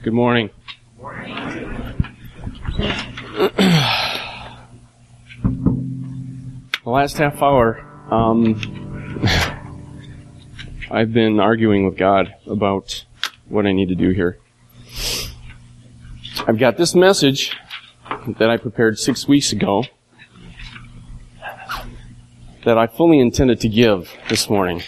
Good morning. the last half hour, um, I've been arguing with God about what I need to do here. I've got this message that I prepared six weeks ago that I fully intended to give this morning.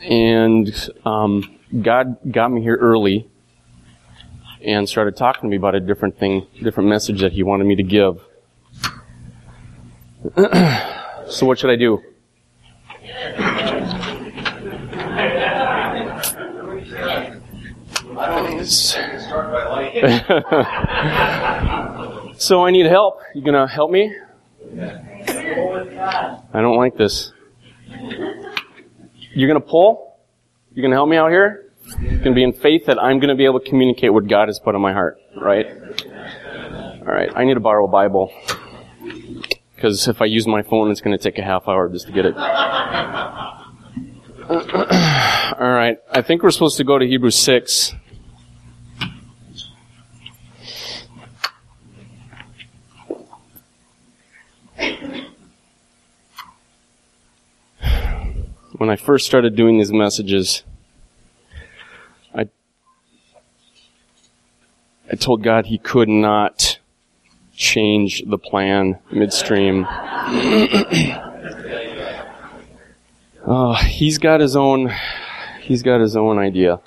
And um, God got me here early and started talking to me about a different thing, different message that He wanted me to give. so what should I do? so I need help. You gonna help me? I don't like this. You're gonna pull? You're gonna help me out here? You're gonna be in faith that I'm gonna be able to communicate what God has put in my heart, right? Alright, I need to borrow a Bible. Because if I use my phone, it's gonna take a half hour just to get it. Alright, I think we're supposed to go to Hebrews 6. when I first started doing these messages, I told God He could not change the plan midstream. oh, he's got his own, he's got his own idea.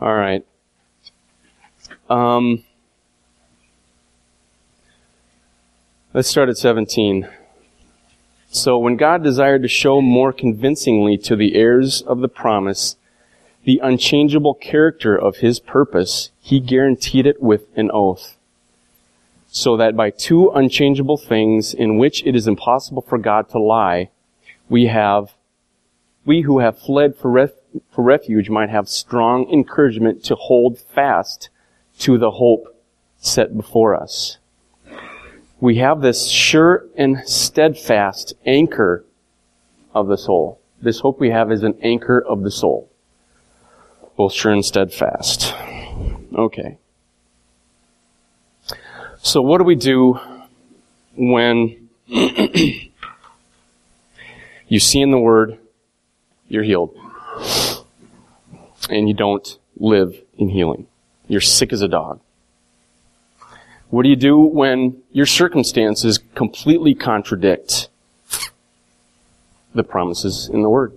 All right. Um, let's start at 17. So when God desired to show more convincingly to the heirs of the promise the unchangeable character of his purpose, he guaranteed it with an oath. So that by two unchangeable things in which it is impossible for God to lie, we have, we who have fled for, ref, for refuge might have strong encouragement to hold fast to the hope set before us we have this sure and steadfast anchor of the soul. This hope we have is an anchor of the soul. Both sure and steadfast. Okay. So what do we do when you see in the Word, you're healed, and you don't live in healing? You're sick as a dog. What do you do when your circumstances completely contradict the promises in the Word?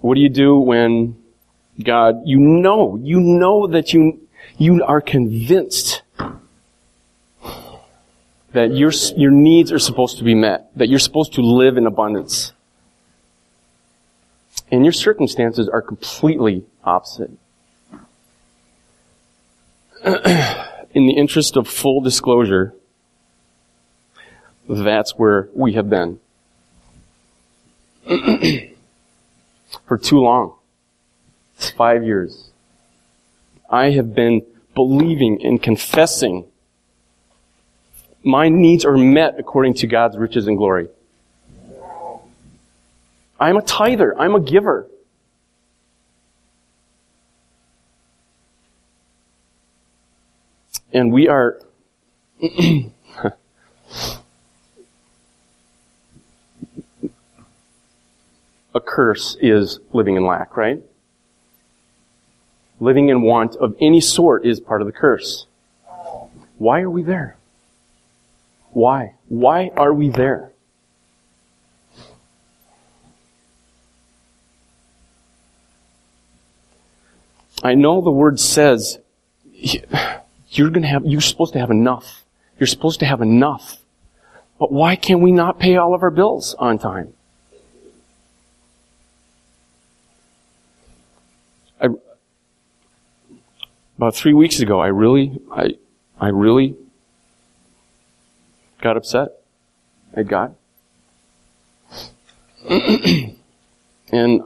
What do you do when God, you know, you know that you, you are convinced that your, your needs are supposed to be met, that you're supposed to live in abundance. And your circumstances are completely opposite. in the interest of full disclosure, that's where we have been. For too long. It's Five years. I have been believing and confessing my needs are met according to God's riches and glory. I'm a tither. I'm a giver. And we are a curse is living in lack, right? Living in want of any sort is part of the curse. Why are we there? Why? Why are we there? I know the word says you're gonna have, you're supposed to have enough. You're supposed to have enough. But why can we not pay all of our bills on time? About three weeks ago, I really, I, I really got upset at God. and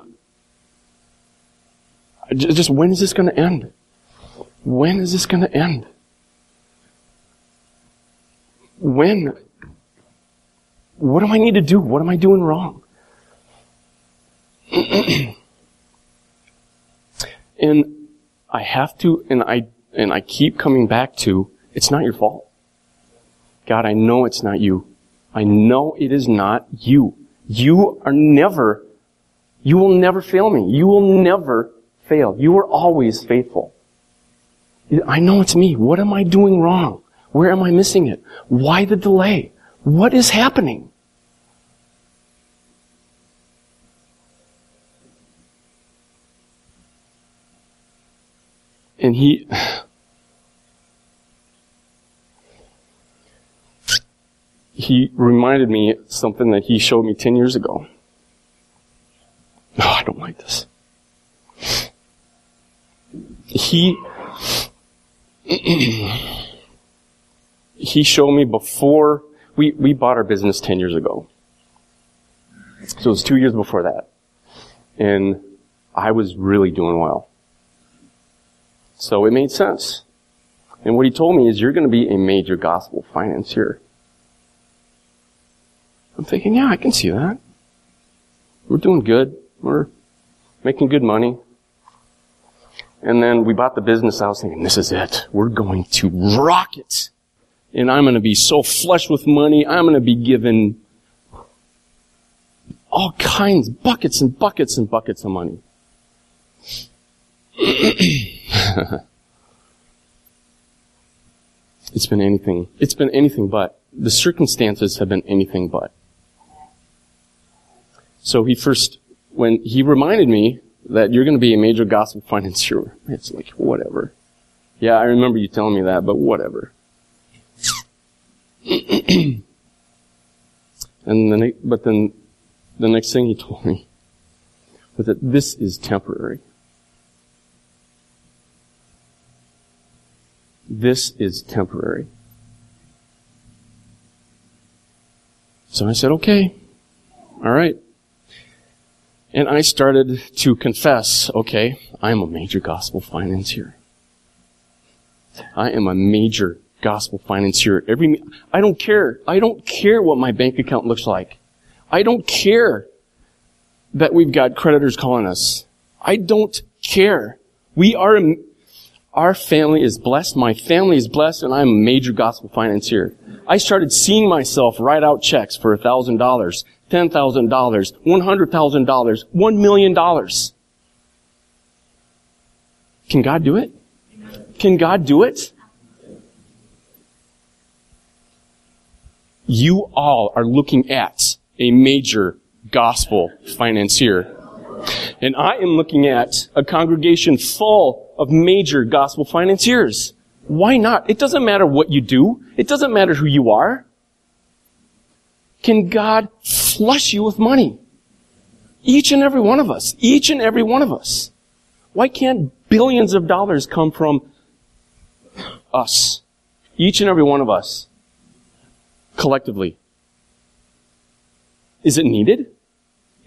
just when is this going to end? When is this going to end? When? What do I need to do? What am I doing wrong? and I have to, and I, and I keep coming back to, it's not your fault. God, I know it's not you. I know it is not you. You are never, you will never fail me. You will never fail. You are always faithful. I know it's me. What am I doing wrong? Where am I missing it? Why the delay? What is happening? And he, he reminded me something that he showed me 10 years ago. No, oh, I don't like this. He, he showed me before we, we bought our business 10 years ago. So it was two years before that. And I was really doing well. So it made sense. And what he told me is you're going to be a major gospel financier. I'm thinking, yeah, I can see that. We're doing good. We're making good money. And then we bought the business. I was thinking, this is it. We're going to rock it. And I'm going to be so flush with money. I'm going to be given all kinds, buckets and buckets and buckets of money. it's been anything. It's been anything but. The circumstances have been anything but. So he first, when he reminded me that you're going to be a major gospel financier, it's like, whatever. Yeah, I remember you telling me that, but whatever. and then, but then the next thing he told me was that this is temporary. This is temporary. So I said, okay, all right. And I started to confess, okay, I am a major gospel financier. I am a major gospel financier. Every, I don't care. I don't care what my bank account looks like. I don't care that we've got creditors calling us. I don't care. We are, our family is blessed. My family is blessed and I'm a major gospel financier. I started seeing myself write out checks for $1,000, $10,000, $100,000, $1 million. Can God do it? Can God do it? You all are looking at a major gospel financier. And I am looking at a congregation full of major gospel financiers. Why not? It doesn't matter what you do. It doesn't matter who you are. Can God flush you with money? Each and every one of us. Each and every one of us. Why can't billions of dollars come from us? Each and every one of us. Collectively. Is it needed?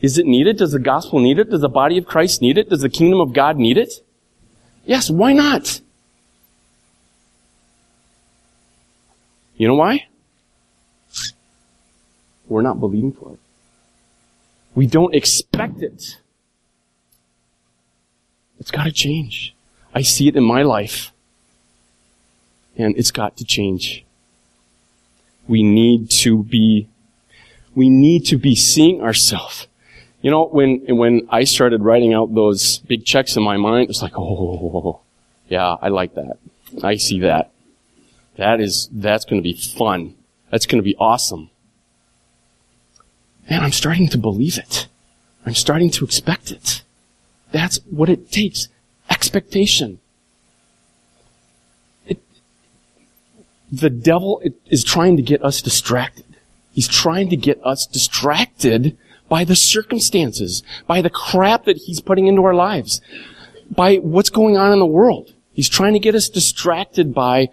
Is it needed? Does the gospel need it? Does the body of Christ need it? Does the kingdom of God need it? Yes, why not? You know why? We're not believing for it. We don't expect it. It's got to change. I see it in my life. And it's got to change. We need to be, we need to be seeing ourselves. You know, when, when I started writing out those big checks in my mind, it's like, oh, yeah, I like that. I see that. That is, that's going to be fun. That's going to be awesome. Man, I'm starting to believe it. I'm starting to expect it. That's what it takes. Expectation. It, the devil is trying to get us distracted. He's trying to get us distracted by the circumstances, by the crap that he's putting into our lives, by what's going on in the world. He's trying to get us distracted by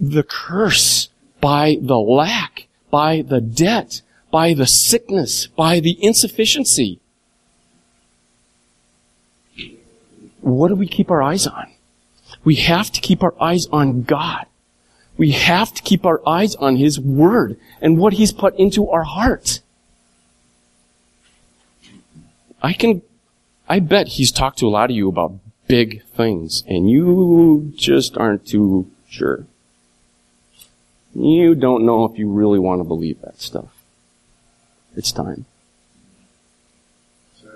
the curse, by the lack, by the debt, by the sickness, by the insufficiency. What do we keep our eyes on? We have to keep our eyes on God. We have to keep our eyes on His Word and what He's put into our hearts. I can I bet he's talked to a lot of you about big things, and you just aren't too sure. You don't know if you really want to believe that stuff. It's time.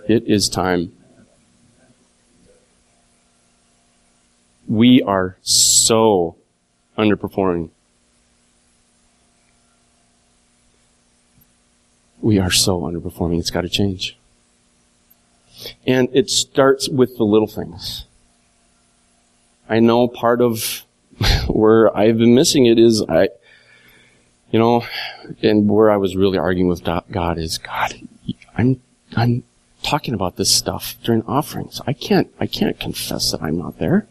It is time. We are so underperforming. We are so underperforming. It's got to change. And it starts with the little things. I know part of where I've been missing it is I, you know, and where I was really arguing with God is, God, I'm, I'm talking about this stuff during offerings. I can't, I can't confess that I'm not there.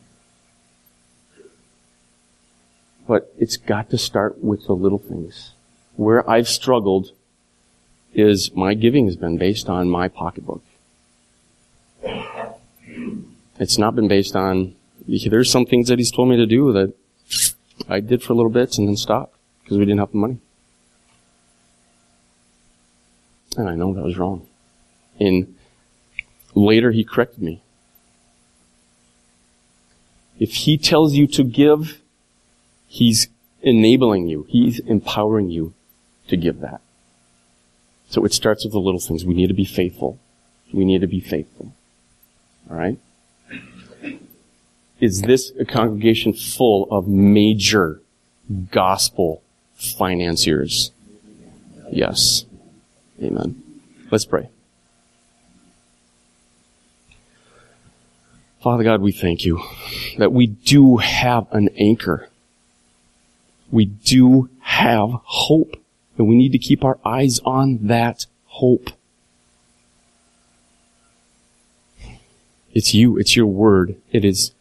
But it's got to start with the little things. Where I've struggled is my giving has been based on my pocketbook. It's not been based on, there's some things that he's told me to do that I did for a little bit and then stopped because we didn't have the money. And I know that was wrong. And later he corrected me. If he tells you to give, he's enabling you. He's empowering you to give that. So it starts with the little things. We need to be faithful. We need to be faithful. Alright? Is this a congregation full of major gospel financiers? Yes. Amen. Let's pray. Father God, we thank you that we do have an anchor. We do have hope. And we need to keep our eyes on that hope. It's you. It's your word. It is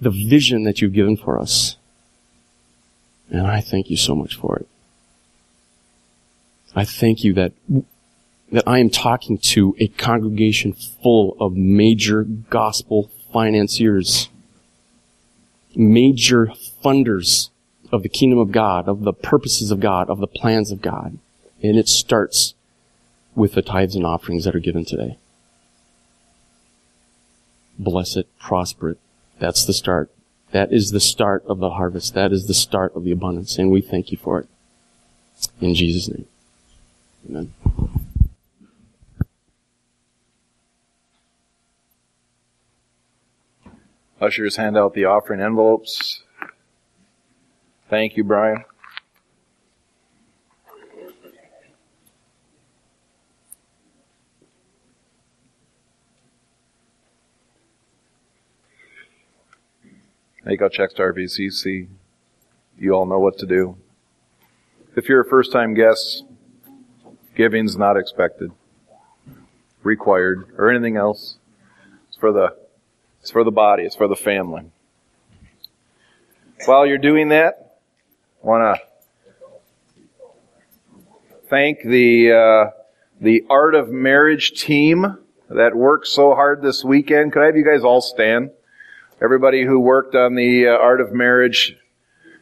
the vision that you've given for us. And I thank you so much for it. I thank you that, that I am talking to a congregation full of major gospel financiers, major funders of the kingdom of God, of the purposes of God, of the plans of God. And it starts with the tithes and offerings that are given today. Bless it, prosper it, that's the start. That is the start of the harvest. That is the start of the abundance. And we thank you for it. In Jesus' name. Amen. Ushers hand out the offering envelopes. Thank you, Brian. Make out checks to RVCC. You all know what to do. If you're a first time guest, giving's not expected, required, or anything else. It's for the, it's for the body, it's for the family. While you're doing that, I want to thank the, uh, the Art of Marriage team that worked so hard this weekend. Could I have you guys all stand? Everybody who worked on the uh, art of marriage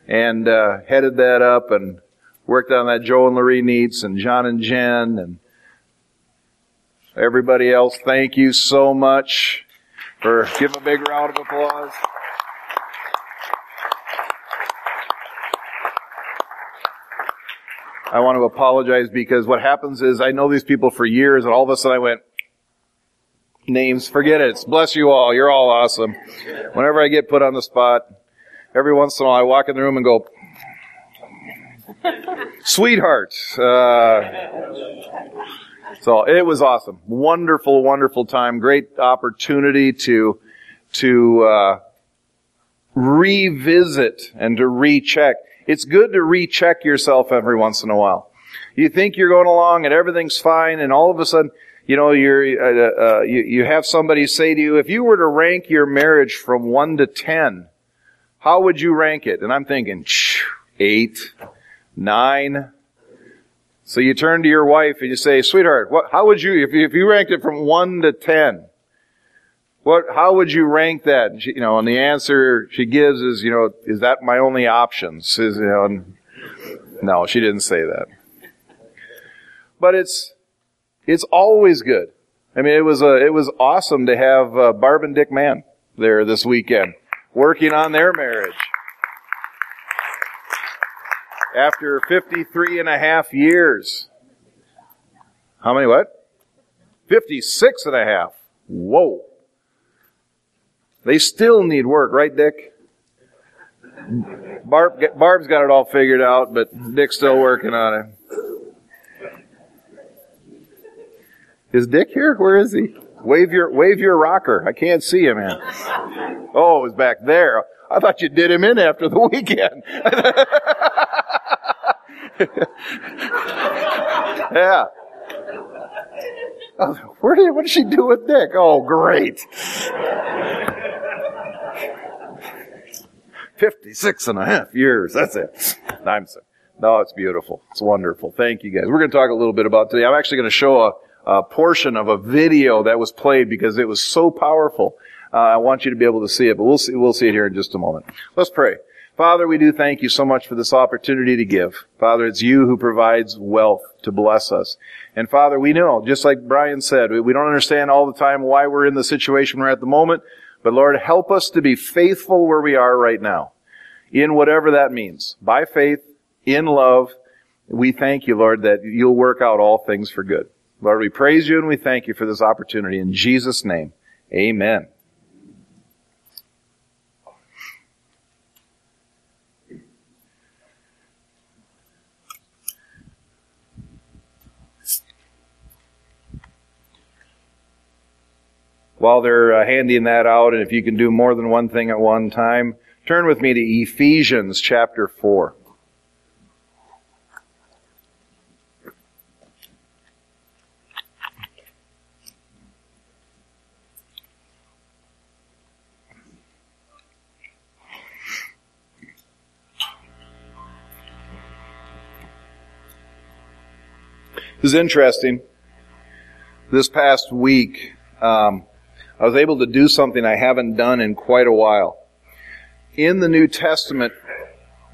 and uh, headed that up and worked on that Joe and Larry Neats and John and Jen and everybody else. Thank you so much for give a big round of applause. I want to apologize because what happens is I know these people for years and all of a sudden I went, names, forget it. Bless you all. You're all awesome. Whenever I get put on the spot, every once in a while I walk in the room and go, sweetheart. Uh, so it was awesome. Wonderful, wonderful time. Great opportunity to, to, uh, revisit and to recheck. It's good to recheck yourself every once in a while. You think you're going along and everything's fine and all of a sudden you know, you're, uh, uh, you, you have somebody say to you, if you were to rank your marriage from one to ten, how would you rank it? And I'm thinking, eight, nine. So you turn to your wife and you say, sweetheart, what, how would you, if you, if you ranked it from one to ten, what, how would you rank that? And she, you know, and the answer she gives is, you know, is that my only options? Is, you know, no, she didn't say that. But it's, it's always good. I mean, it was a, it was awesome to have uh, Barb and Dick Mann there this weekend working on their marriage. After 53 and a half years. How many what? 56 and a half. Whoa. They still need work, right, Dick? Barb, Barb's got it all figured out, but Dick's still working on it. Is Dick here? Where is he? Wave your, wave your rocker. I can't see him, man. Oh, he's back there. I thought you did him in after the weekend. yeah. Oh, where did, what did she do with Dick? Oh, great. 56 and a half years. That's it. I'm. No, it's beautiful. It's wonderful. Thank you guys. We're going to talk a little bit about today. I'm actually going to show a, a portion of a video that was played because it was so powerful. Uh, I want you to be able to see it, but we'll see, we'll see it here in just a moment. Let's pray. Father, we do thank you so much for this opportunity to give. Father, it's you who provides wealth to bless us. And Father, we know, just like Brian said, we don't understand all the time why we're in the situation we're at the moment, but Lord, help us to be faithful where we are right now, in whatever that means. By faith, in love, we thank you, Lord, that you'll work out all things for good. Lord, we praise you and we thank you for this opportunity. In Jesus' name, amen. While they're uh, handing that out, and if you can do more than one thing at one time, turn with me to Ephesians chapter 4. This is interesting. This past week, um, I was able to do something I haven't done in quite a while. In the New Testament,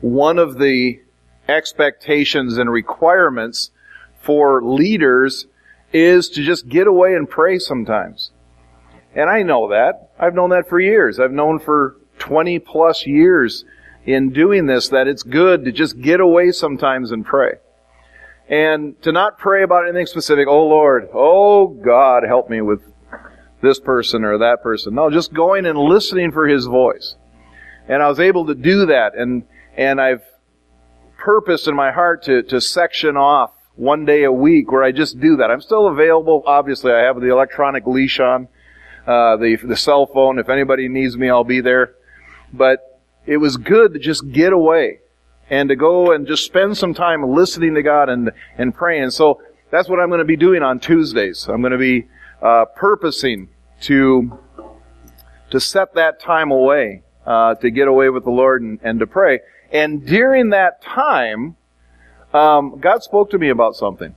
one of the expectations and requirements for leaders is to just get away and pray sometimes. And I know that. I've known that for years. I've known for 20 plus years in doing this that it's good to just get away sometimes and pray and to not pray about anything specific. Oh Lord, oh God, help me with this person or that person. No, just going and listening for His voice. And I was able to do that and, and I've purposed in my heart to, to section off one day a week where I just do that. I'm still available. Obviously, I have the electronic leash on, uh, the, the cell phone. If anybody needs me, I'll be there. But it was good to just get away and to go and just spend some time listening to God and, and praying. So that's what I'm going to be doing on Tuesdays. I'm going to be uh, purposing to to set that time away uh, to get away with the Lord and, and to pray. And during that time, um, God spoke to me about something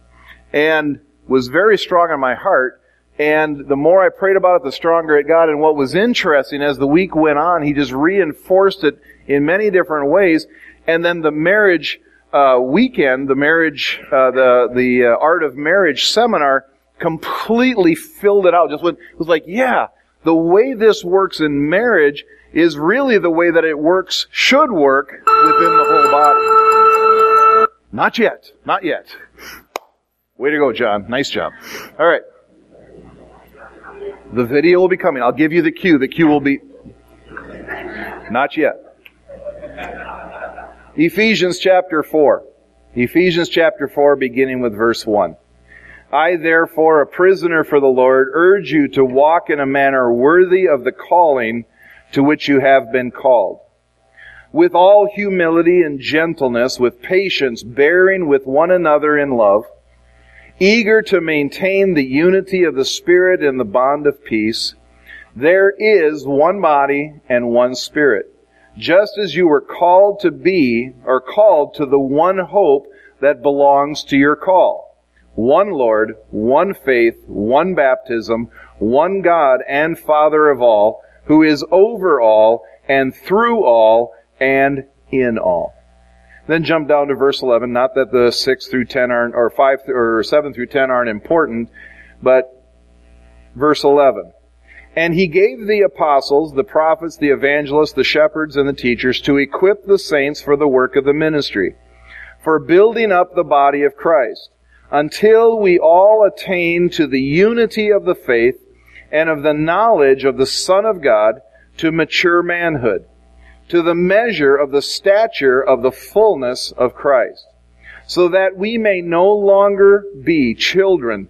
and was very strong in my heart. And the more I prayed about it, the stronger it got. And what was interesting as the week went on, he just reinforced it in many different ways. And then the marriage uh, weekend, the marriage, uh, the the uh, art of marriage seminar, completely filled it out. Just went, it was like, yeah, the way this works in marriage is really the way that it works, should work within the whole body. Not yet. Not yet. Way to go, John. Nice job. All right. The video will be coming. I'll give you the cue. The cue will be. Not yet. Ephesians chapter 4. Ephesians chapter 4 beginning with verse 1. I therefore, a prisoner for the Lord, urge you to walk in a manner worthy of the calling to which you have been called. With all humility and gentleness, with patience, bearing with one another in love, eager to maintain the unity of the Spirit in the bond of peace, there is one body and one Spirit just as you were called to be, or called to the one hope that belongs to your call. One Lord, one faith, one baptism, one God and Father of all, who is over all and through all and in all. Then jump down to verse 11. Not that the 6 through 10 aren't, or 5 or 7 through 10 aren't important, but verse 11. And he gave the apostles, the prophets, the evangelists, the shepherds, and the teachers to equip the saints for the work of the ministry, for building up the body of Christ, until we all attain to the unity of the faith and of the knowledge of the Son of God to mature manhood, to the measure of the stature of the fullness of Christ, so that we may no longer be children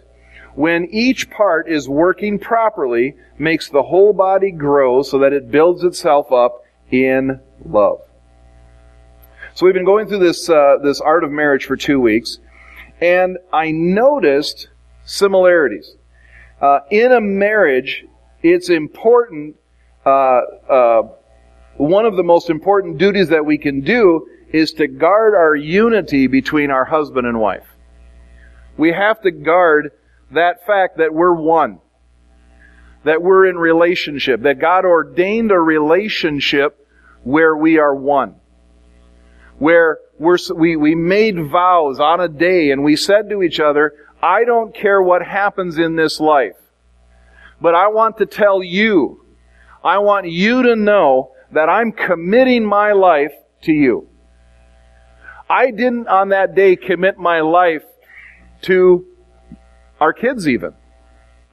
when each part is working properly, makes the whole body grow so that it builds itself up in love. So we've been going through this uh, this art of marriage for two weeks, and I noticed similarities. Uh, in a marriage, it's important. Uh, uh one of the most important duties that we can do is to guard our unity between our husband and wife. We have to guard that fact that we're one. That we're in relationship. That God ordained a relationship where we are one. Where we, we made vows on a day and we said to each other, I don't care what happens in this life, but I want to tell you, I want you to know that I'm committing my life to you. I didn't on that day commit my life to our kids even.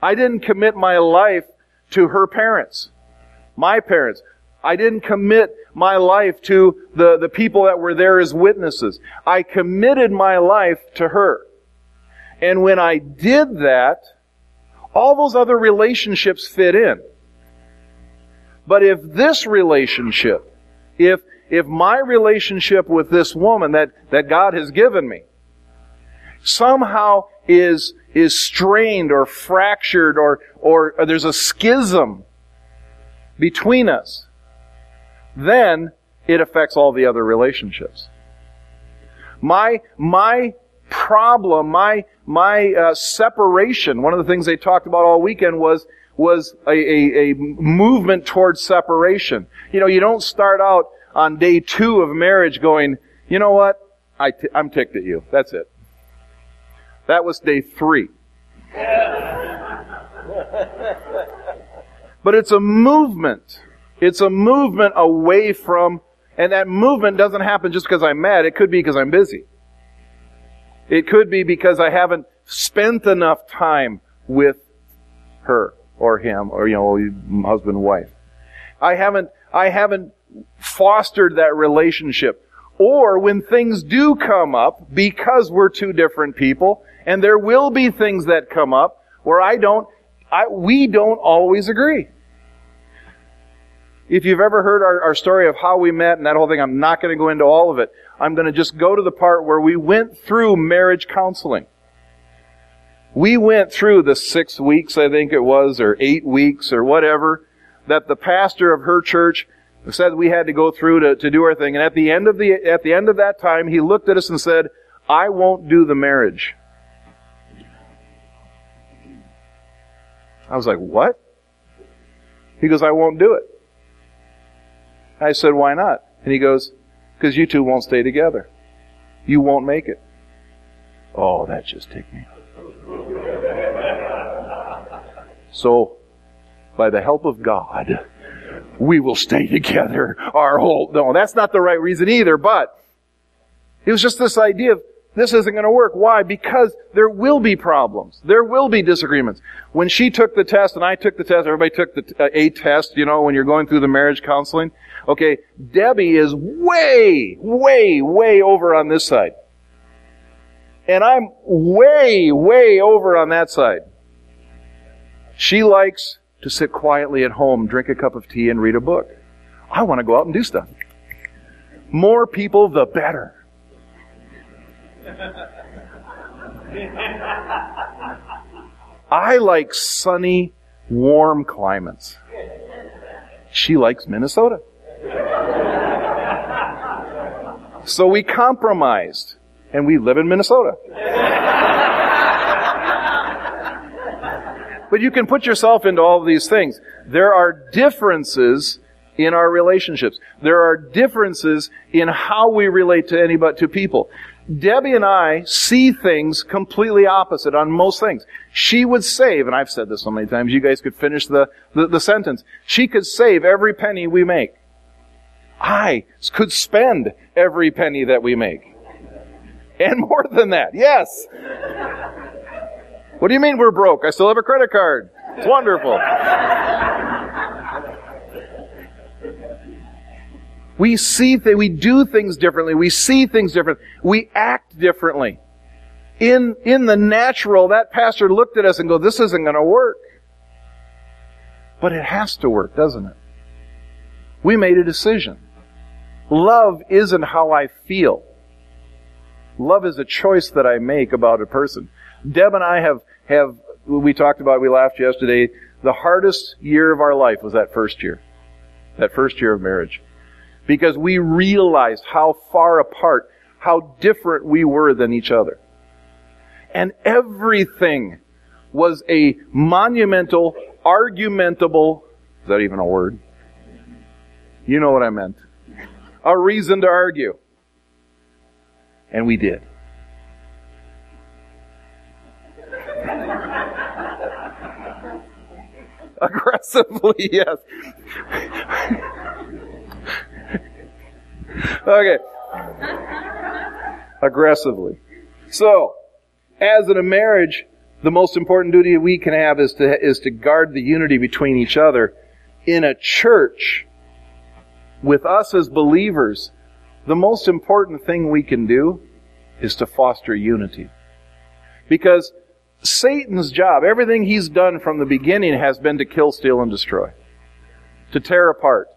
I didn't commit my life to her parents, my parents. I didn't commit my life to the, the people that were there as witnesses. I committed my life to her. And when I did that, all those other relationships fit in. But if this relationship, if, if my relationship with this woman that, that God has given me, somehow is is strained or fractured or, or, or there's a schism between us, then it affects all the other relationships. My, my problem, my, my uh, separation, one of the things they talked about all weekend was, was a, a, a movement towards separation. You know, you don't start out on day two of marriage going, you know what? I t- I'm ticked at you. That's it. That was day three. but it's a movement. It's a movement away from, and that movement doesn't happen just because I'm mad. It could be because I'm busy. It could be because I haven't spent enough time with her or him or, you know, husband, wife. I haven't, I haven't fostered that relationship. Or when things do come up, because we're two different people, and there will be things that come up where I don't, I, we don't always agree. If you've ever heard our, our story of how we met and that whole thing, I'm not going to go into all of it. I'm going to just go to the part where we went through marriage counseling. We went through the six weeks, I think it was, or eight weeks, or whatever, that the pastor of her church said we had to go through to, to do our thing. And at the end of the, at the end of that time, he looked at us and said, I won't do the marriage. I was like, what? He goes, I won't do it. I said, why not? And he goes, because you two won't stay together. You won't make it. Oh, that just ticked me. So, by the help of God, we will stay together our whole, no, that's not the right reason either, but it was just this idea of this isn't going to work. Why? Because there will be problems. There will be disagreements. When she took the test and I took the test, everybody took the uh, a test, you know, when you're going through the marriage counseling. Okay, Debbie is way, way, way over on this side. And I'm way, way over on that side. She likes to sit quietly at home, drink a cup of tea, and read a book. I want to go out and do stuff. More people, the better. I like sunny, warm climates. She likes Minnesota. So we compromised, and we live in Minnesota. but you can put yourself into all of these things. There are differences in our relationships. There are differences in how we relate to anybody, to people. Debbie and I see things completely opposite on most things. She would save, and I've said this so many times, you guys could finish the, the, the sentence. She could save every penny we make. I could spend every penny that we make. And more than that, yes. What do you mean we're broke? I still have a credit card. It's wonderful. We see that we do things differently. We see things differently. We act differently. In, in the natural, that pastor looked at us and go, this isn't going to work. But it has to work, doesn't it? We made a decision. Love isn't how I feel. Love is a choice that I make about a person. Deb and I have, have, we talked about, we laughed yesterday, the hardest year of our life was that first year. That first year of marriage because we realized how far apart, how different we were than each other. And everything was a monumental, argumentable, is that even a word? You know what I meant. A reason to argue. And we did. Aggressively, yes. okay. Aggressively. So, as in a marriage, the most important duty we can have is to, is to guard the unity between each other. In a church, with us as believers, the most important thing we can do is to foster unity. Because Satan's job, everything he's done from the beginning has been to kill, steal, and destroy. To tear apart.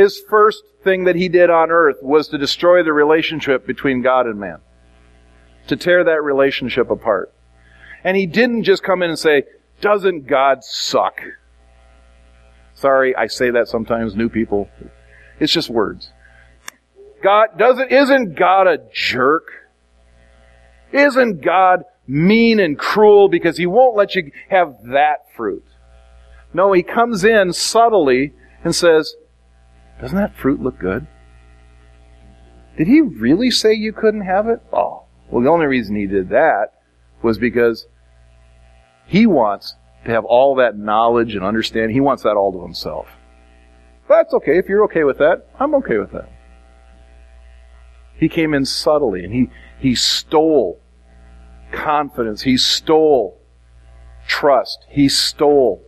His first thing that he did on earth was to destroy the relationship between God and man. To tear that relationship apart. And he didn't just come in and say, doesn't God suck? Sorry, I say that sometimes, new people. It's just words. God doesn't, isn't God a jerk? Isn't God mean and cruel because he won't let you have that fruit? No, he comes in subtly and says, doesn't that fruit look good? Did he really say you couldn't have it? Oh, well, the only reason he did that was because he wants to have all that knowledge and understanding. He wants that all to himself. That's okay. If you're okay with that, I'm okay with that. He came in subtly and he, he stole confidence. He stole trust. He stole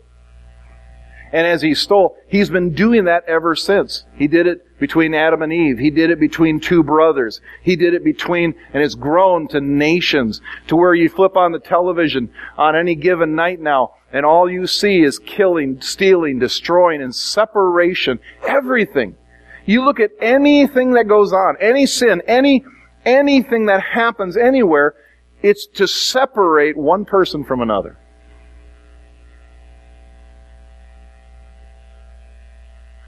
and as he stole, he's been doing that ever since. He did it between Adam and Eve. He did it between two brothers. He did it between, and it's grown to nations, to where you flip on the television on any given night now, and all you see is killing, stealing, destroying, and separation. Everything. You look at anything that goes on, any sin, any, anything that happens anywhere, it's to separate one person from another.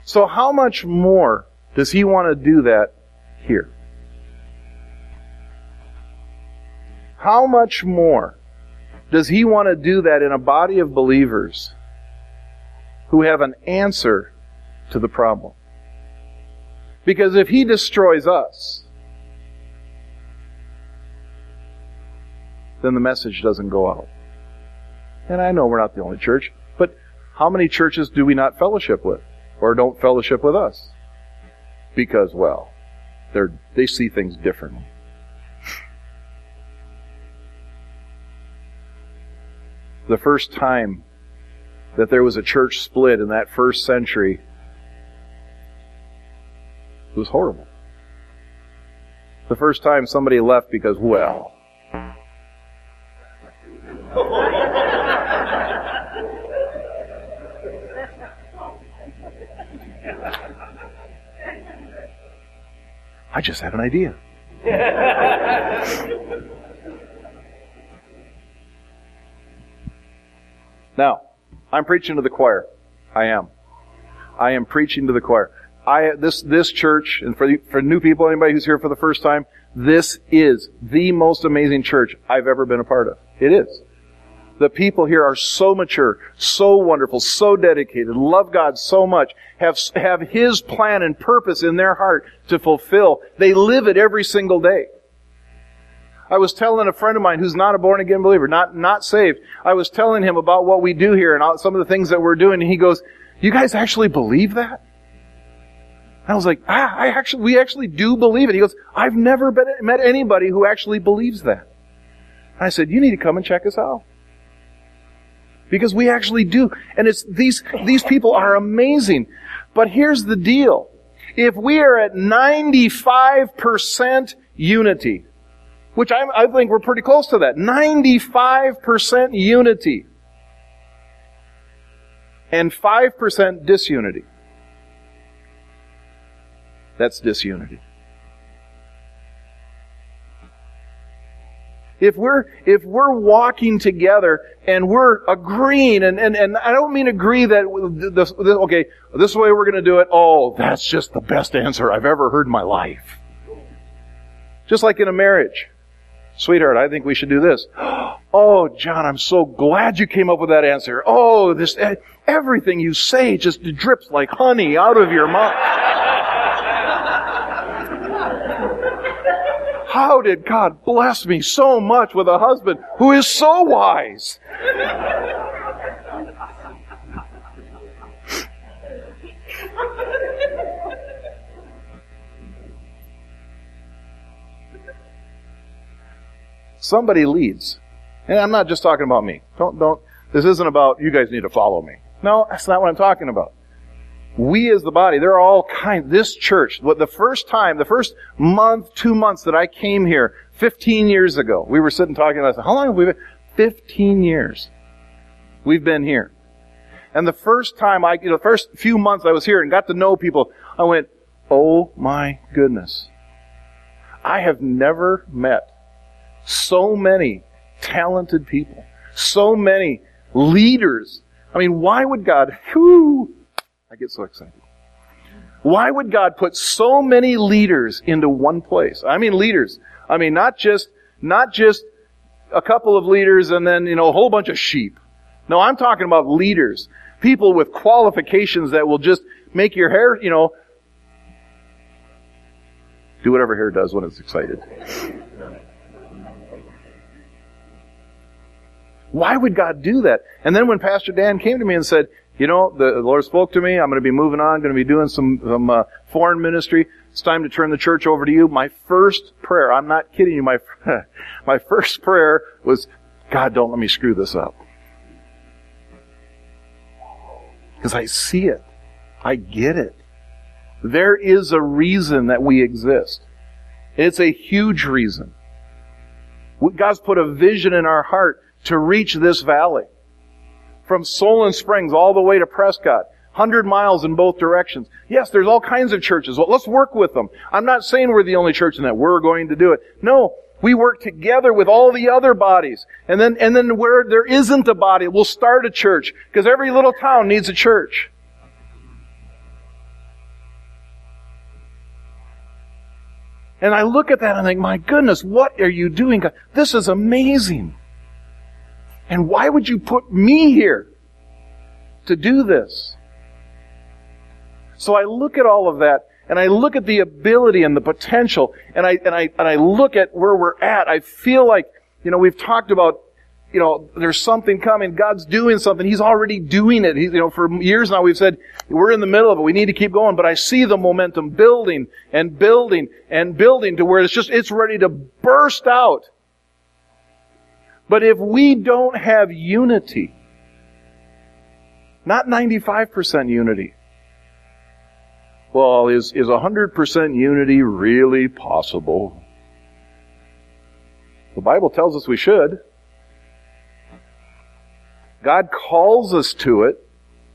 So how much more does he want to do that here? How much more does he want to do that in a body of believers who have an answer to the problem? Because if he destroys us, then the message doesn't go out. And I know we're not the only church, but how many churches do we not fellowship with? Or don't fellowship with us. Because, well, they're, they see things differently. The first time that there was a church split in that first century was horrible. The first time somebody left because, well, I just had an idea. now, I'm preaching to the choir. I am. I am preaching to the choir. I, this, this church, and for, for new people, anybody who's here for the first time, this is the most amazing church I've ever been a part of. It is. The people here are so mature, so wonderful, so dedicated, love God so much, have, have His plan and purpose in their heart to fulfill. They live it every single day. I was telling a friend of mine who's not a born again believer, not, not saved, I was telling him about what we do here and all, some of the things that we're doing, and he goes, you guys actually believe that? I was like, ah, I actually, we actually do believe it. He goes, I've never been, met anybody who actually believes that. I said, you need to come and check us out. Because we actually do. And it's, these, these people are amazing. But here's the deal. If we are at 95% unity, which I, I think we're pretty close to that, 95% unity, and 5% disunity, that's disunity. If we're, if we're walking together and we're agreeing, and, and, and I don't mean agree that, this, this, okay, this way we're going to do it. Oh, that's just the best answer I've ever heard in my life. Just like in a marriage. Sweetheart, I think we should do this. Oh, John, I'm so glad you came up with that answer. Oh, this, eh, everything you say just drips like honey out of your mouth. How did God bless me so much with a husband who is so wise? Somebody leads. And I'm not just talking about me. Don't, don't, this isn't about you guys need to follow me. No, that's not what I'm talking about we as the body, there are all kinds, this church, what the first time, the first month, two months that I came here, 15 years ago, we were sitting talking about, how long have we been? 15 years. We've been here. And the first time I, you know, the first few months I was here and got to know people, I went, oh my goodness. I have never met so many talented people, so many leaders. I mean, why would God, whew, I get so excited. Why would God put so many leaders into one place? I mean leaders. I mean not just, not just a couple of leaders and then, you know, a whole bunch of sheep. No, I'm talking about leaders. People with qualifications that will just make your hair, you know, do whatever hair does when it's excited. Why would God do that? And then when Pastor Dan came to me and said, you know, the, Lord spoke to me. I'm going to be moving on. Going to be doing some, some uh, foreign ministry. It's time to turn the church over to you. My first prayer, I'm not kidding you, my, my first prayer was, God, don't let me screw this up. Because I see it. I get it. There is a reason that we exist. It's a huge reason. God's put a vision in our heart to reach this valley from Solon Springs all the way to Prescott. 100 miles in both directions. Yes, there's all kinds of churches. Well, let's work with them. I'm not saying we're the only church in that we're going to do it. No, we work together with all the other bodies. And then, and then where there isn't a body, we'll start a church. Because every little town needs a church. And I look at that and I think, my goodness, what are you doing? This is amazing. And why would you put me here to do this? So I look at all of that and I look at the ability and the potential and I, and I, and I look at where we're at. I feel like, you know, we've talked about, you know, there's something coming. God's doing something. He's already doing it. He's, you know, for years now we've said, we're in the middle of it. We need to keep going. But I see the momentum building and building and building to where it's just, it's ready to burst out. But if we don't have unity, not 95% unity, well, is, is 100% unity really possible? The Bible tells us we should. God calls us to it.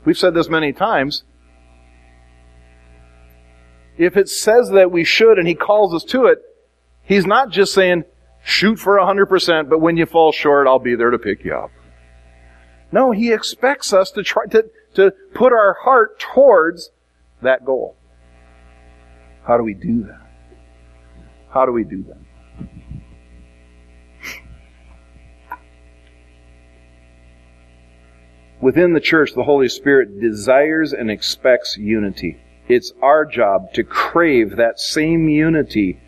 We've said this many times. If it says that we should and He calls us to it, He's not just saying, shoot for 100%, but when you fall short, I'll be there to pick you up. No, He expects us to try to, to put our heart towards that goal. How do we do that? How do we do that? Within the church, the Holy Spirit desires and expects unity. It's our job to crave that same unity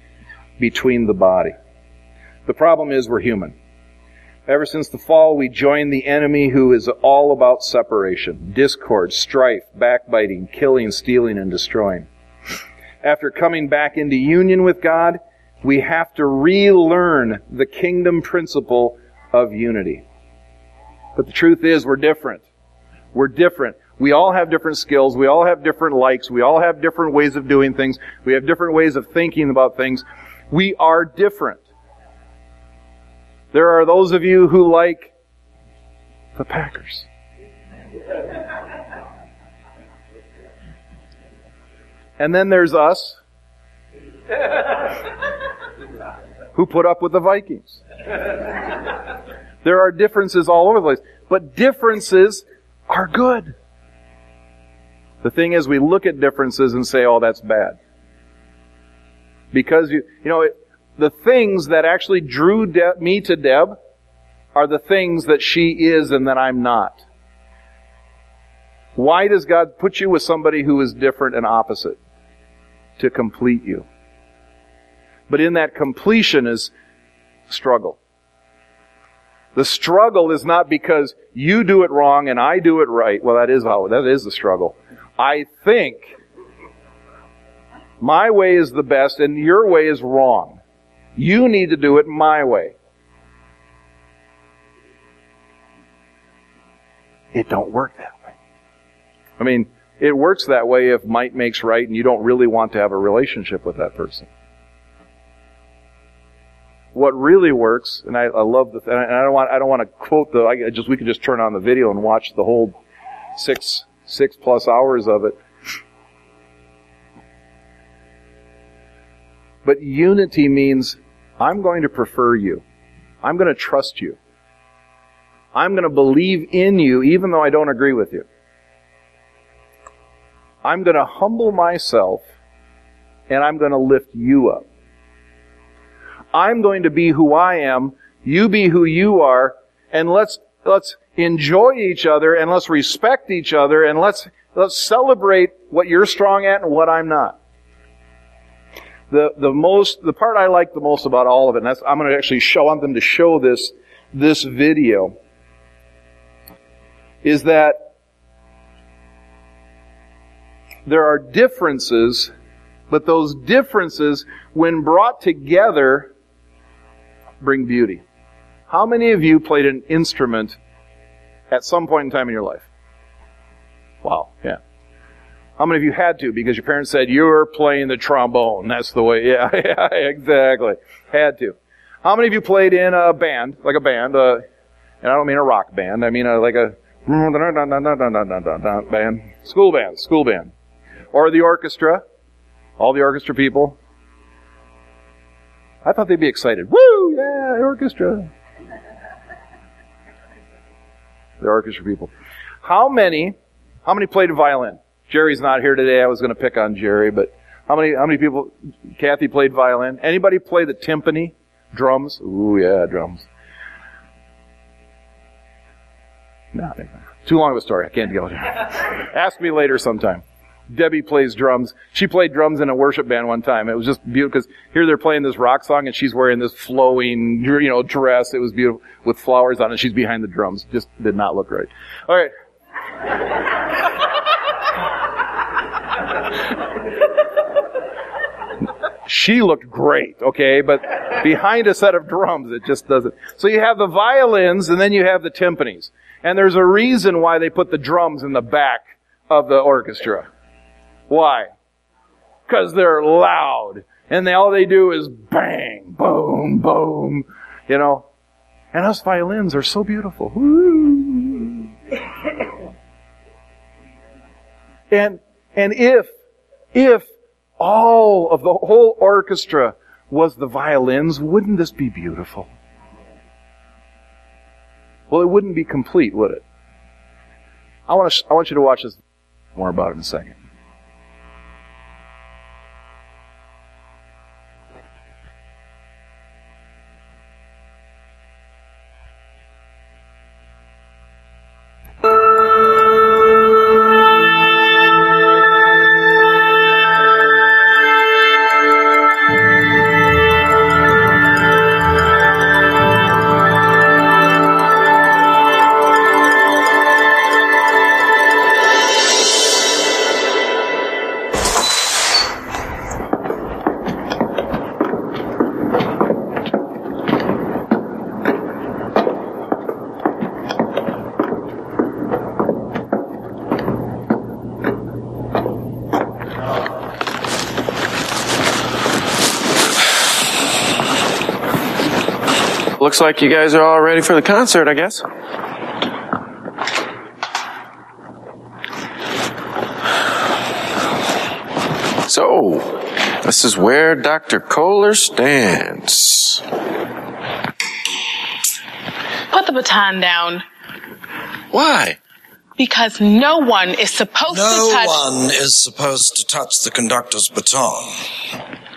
between the body. The problem is we're human. Ever since the fall, we joined the enemy who is all about separation, discord, strife, backbiting, killing, stealing, and destroying. After coming back into union with God, we have to relearn the kingdom principle of unity. But the truth is, we're different. We're different. We all have different skills. We all have different likes. We all have different ways of doing things. We have different ways of thinking about things. We are different. There are those of you who like the Packers. And then there's us who put up with the Vikings. There are differences all over the place, but differences are good. The thing is, we look at differences and say, oh, that's bad. Because you, you know, it, the things that actually drew De- me to Deb are the things that she is and that I'm not. Why does God put you with somebody who is different and opposite? To complete you. But in that completion is struggle. The struggle is not because you do it wrong and I do it right. Well, that is how, that is the struggle. I think my way is the best and your way is wrong. You need to do it my way. It don't work that way. I mean, it works that way if might makes right and you don't really want to have a relationship with that person. What really works, and I, I love the, and I don't want, I don't want to quote the, I just, we could just turn on the video and watch the whole six, six plus hours of it. But unity means I'm going to prefer you. I'm going to trust you. I'm going to believe in you even though I don't agree with you. I'm going to humble myself and I'm going to lift you up. I'm going to be who I am, you be who you are, and let's, let's enjoy each other and let's respect each other and let's, let's celebrate what you're strong at and what I'm not the, the most, the part I like the most about all of it, and that's, I'm going to actually show, want them to show this, this video, is that there are differences, but those differences, when brought together, bring beauty. How many of you played an instrument at some point in time in your life? Wow, yeah. How many of you had to because your parents said you're playing the trombone? That's the way. Yeah, yeah, exactly. Had to. How many of you played in a band, like a band, uh, and I don't mean a rock band. I mean a, like a band, school band, school band, or the orchestra. All the orchestra people. I thought they'd be excited. Woo! Yeah, orchestra. The orchestra people. How many? How many played violin? Jerry's not here today. I was going to pick on Jerry, but how many how many people? Kathy played violin. Anybody play the timpani? Drums? Ooh, yeah, drums. No, too long of a story. I can't go there. Ask me later sometime. Debbie plays drums. She played drums in a worship band one time. It was just beautiful because here they're playing this rock song and she's wearing this flowing, you know, dress. It was beautiful with flowers on it. She's behind the drums. Just did not look right. All right. She looked great, okay, but behind a set of drums, it just doesn't. So you have the violins and then you have the timpanis. And there's a reason why they put the drums in the back of the orchestra. Why? Because they're loud. And they, all they do is bang, boom, boom, you know. And us violins are so beautiful. and, and if, if all of the whole orchestra was the violins, wouldn't this be beautiful? Well, it wouldn't be complete, would it? I want, to, I want you to watch this more about it in a second. Looks like you guys are all ready for the concert, I guess. So, this is where Dr. Kohler stands. Put the baton down Why? because no one is supposed No to touch. No one is supposed to touch the conductor's baton.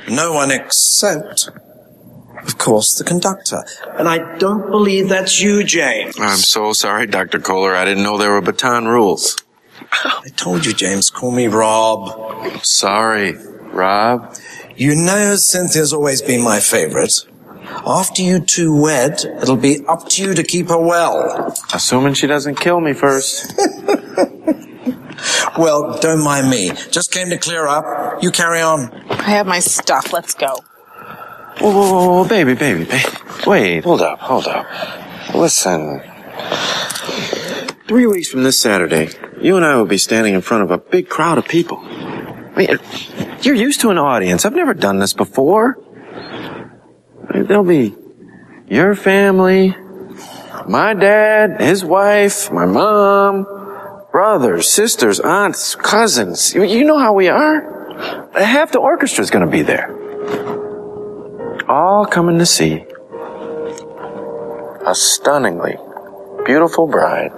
No one except, of course, the conductor. And I don't believe that's you, James. I'm so sorry, Dr. Kohler. I didn't know there were baton rules. I told you, James, call me Rob. Sorry, Rob. You know Cynthia's always been my favorite. After you two wed, it'll be up to you to keep her well. Assuming she doesn't kill me first. Well, don't mind me. Just came to clear up. You carry on. I have my stuff. Let's go. Whoa, whoa, whoa, whoa, baby, baby, baby. Wait, hold up, hold up. Listen. Three weeks from this Saturday, you and I will be standing in front of a big crowd of people. I mean, you're used to an audience. I've never done this before. There'll be your family, my dad, his wife, my mom, brothers, sisters, aunts, cousins. You- You know how we are. Half the orchestra's gonna be there all coming to see a stunningly beautiful bride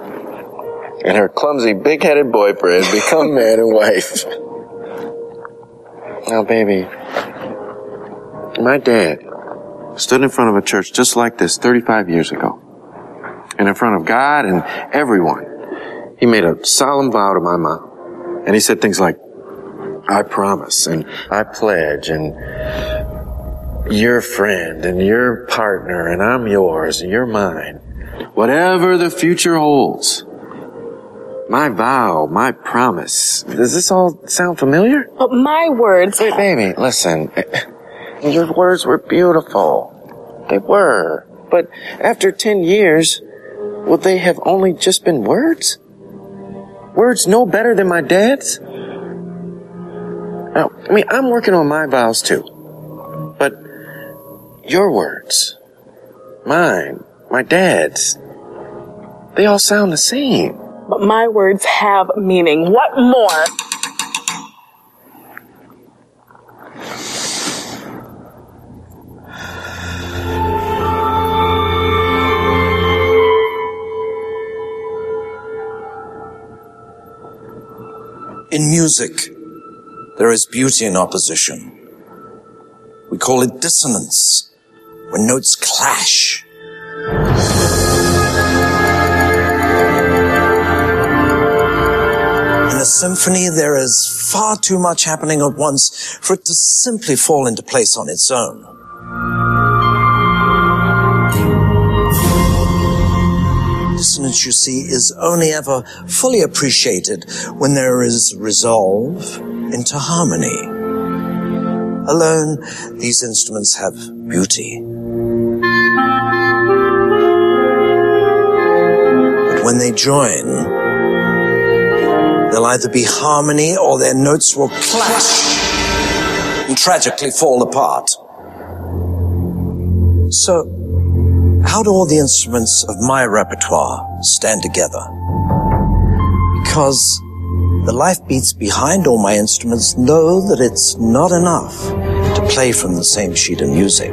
and her clumsy big-headed boyfriend become man and wife. Now, baby, my dad stood in front of a church just like this 35 years ago. And in front of God and everyone, he made a solemn vow to my mom. And he said things like, I promise and I pledge and your friend and your partner and I'm yours and you're mine. Whatever the future holds. My vow, my promise. Does this all sound familiar? But my words. Wait, baby, listen. Your words were beautiful. They were. But after 10 years, will they have only just been words? Words no better than my dad's? Now, I mean, I'm working on my vows too. But your words, mine, my dad's, they all sound the same. But my words have meaning. What more? In music, there is beauty in opposition. We call it dissonance, when notes clash. In a symphony, there is far too much happening at once for it to simply fall into place on its own. Dissonance, you see, is only ever fully appreciated when there is resolve into harmony. Alone, these instruments have beauty. But when they join, there'll either be harmony or their notes will clash and tragically fall apart. So, how do all the instruments of my repertoire stand together? Because the life beats behind all my instruments know that it's not enough to play from the same sheet of music.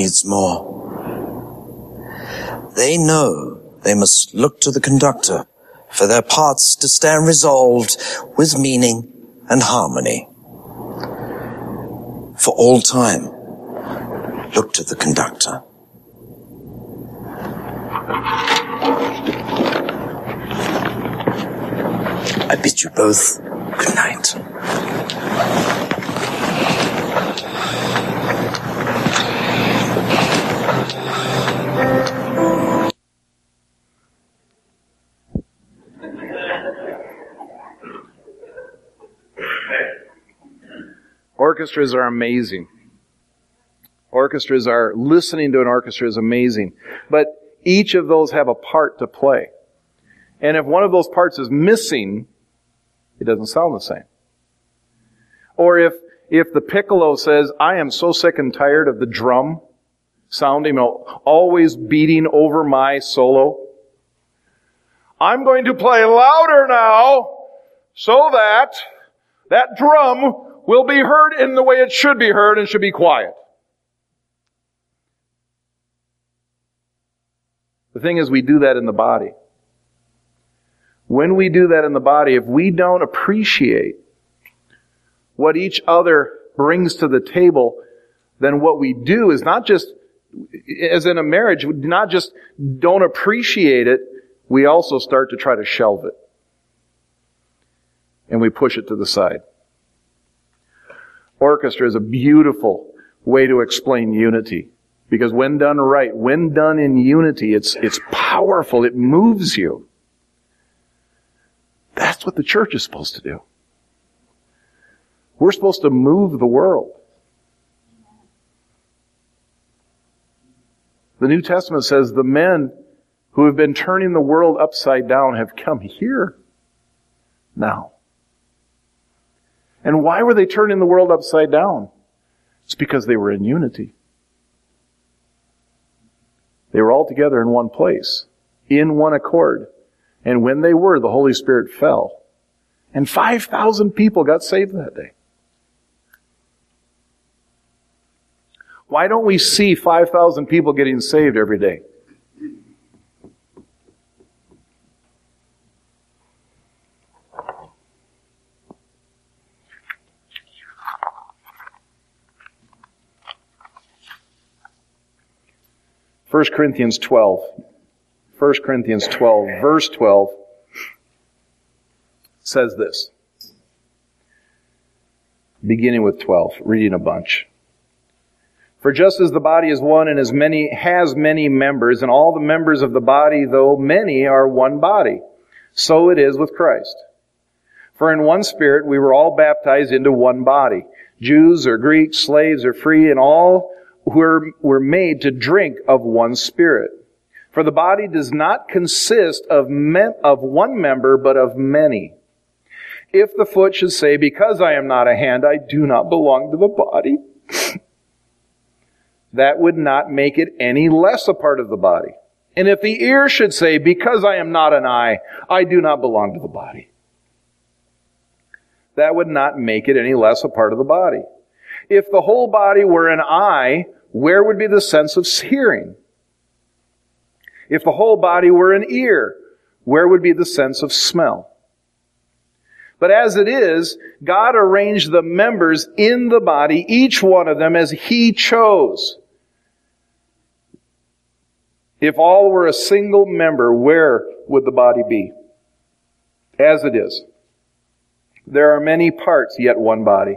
Needs more. They know they must look to the conductor for their parts to stand resolved with meaning and harmony. For all time, look to the conductor. I bid you both good night. Orchestras are amazing. Orchestras are, listening to an orchestra is amazing. But each of those have a part to play. And if one of those parts is missing, it doesn't sound the same. Or if, if the piccolo says, I am so sick and tired of the drum sounding, always beating over my solo, I'm going to play louder now so that that drum will be heard in the way it should be heard and should be quiet. The thing is, we do that in the body. When we do that in the body, if we don't appreciate what each other brings to the table, then what we do is not just, as in a marriage, not just don't appreciate it, we also start to try to shelve it. And we push it to the side. Orchestra is a beautiful way to explain unity. Because when done right, when done in unity, it's, it's powerful. It moves you. That's what the church is supposed to do. We're supposed to move the world. The New Testament says the men who have been turning the world upside down have come here now. And why were they turning the world upside down? It's because they were in unity. They were all together in one place, in one accord. And when they were, the Holy Spirit fell. And 5,000 people got saved that day. Why don't we see 5,000 people getting saved every day? 1 Corinthians 12. 1 Corinthians 12, verse 12 says this. Beginning with 12, reading a bunch. For just as the body is one and as many, has many members, and all the members of the body, though many, are one body, so it is with Christ. For in one spirit we were all baptized into one body, Jews or Greeks, slaves or free, and all were, were made to drink of one spirit. For the body does not consist of, of one member, but of many. If the foot should say, because I am not a hand, I do not belong to the body, that would not make it any less a part of the body. And if the ear should say, because I am not an eye, I do not belong to the body, that would not make it any less a part of the body. If the whole body were an eye, where would be the sense of hearing? If the whole body were an ear, where would be the sense of smell? But as it is, God arranged the members in the body, each one of them as He chose. If all were a single member, where would the body be? As it is. There are many parts, yet one body.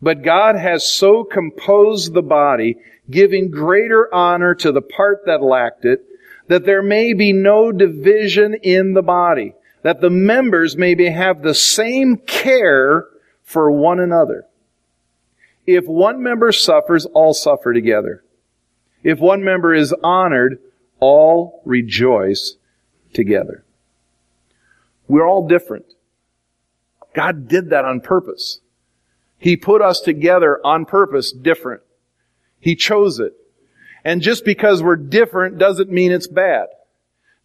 But God has so composed the body, giving greater honor to the part that lacked it, that there may be no division in the body, that the members may be, have the same care for one another. If one member suffers, all suffer together. If one member is honored, all rejoice together. We're all different. God did that on purpose. He put us together on purpose different. He chose it. And just because we're different doesn't mean it's bad.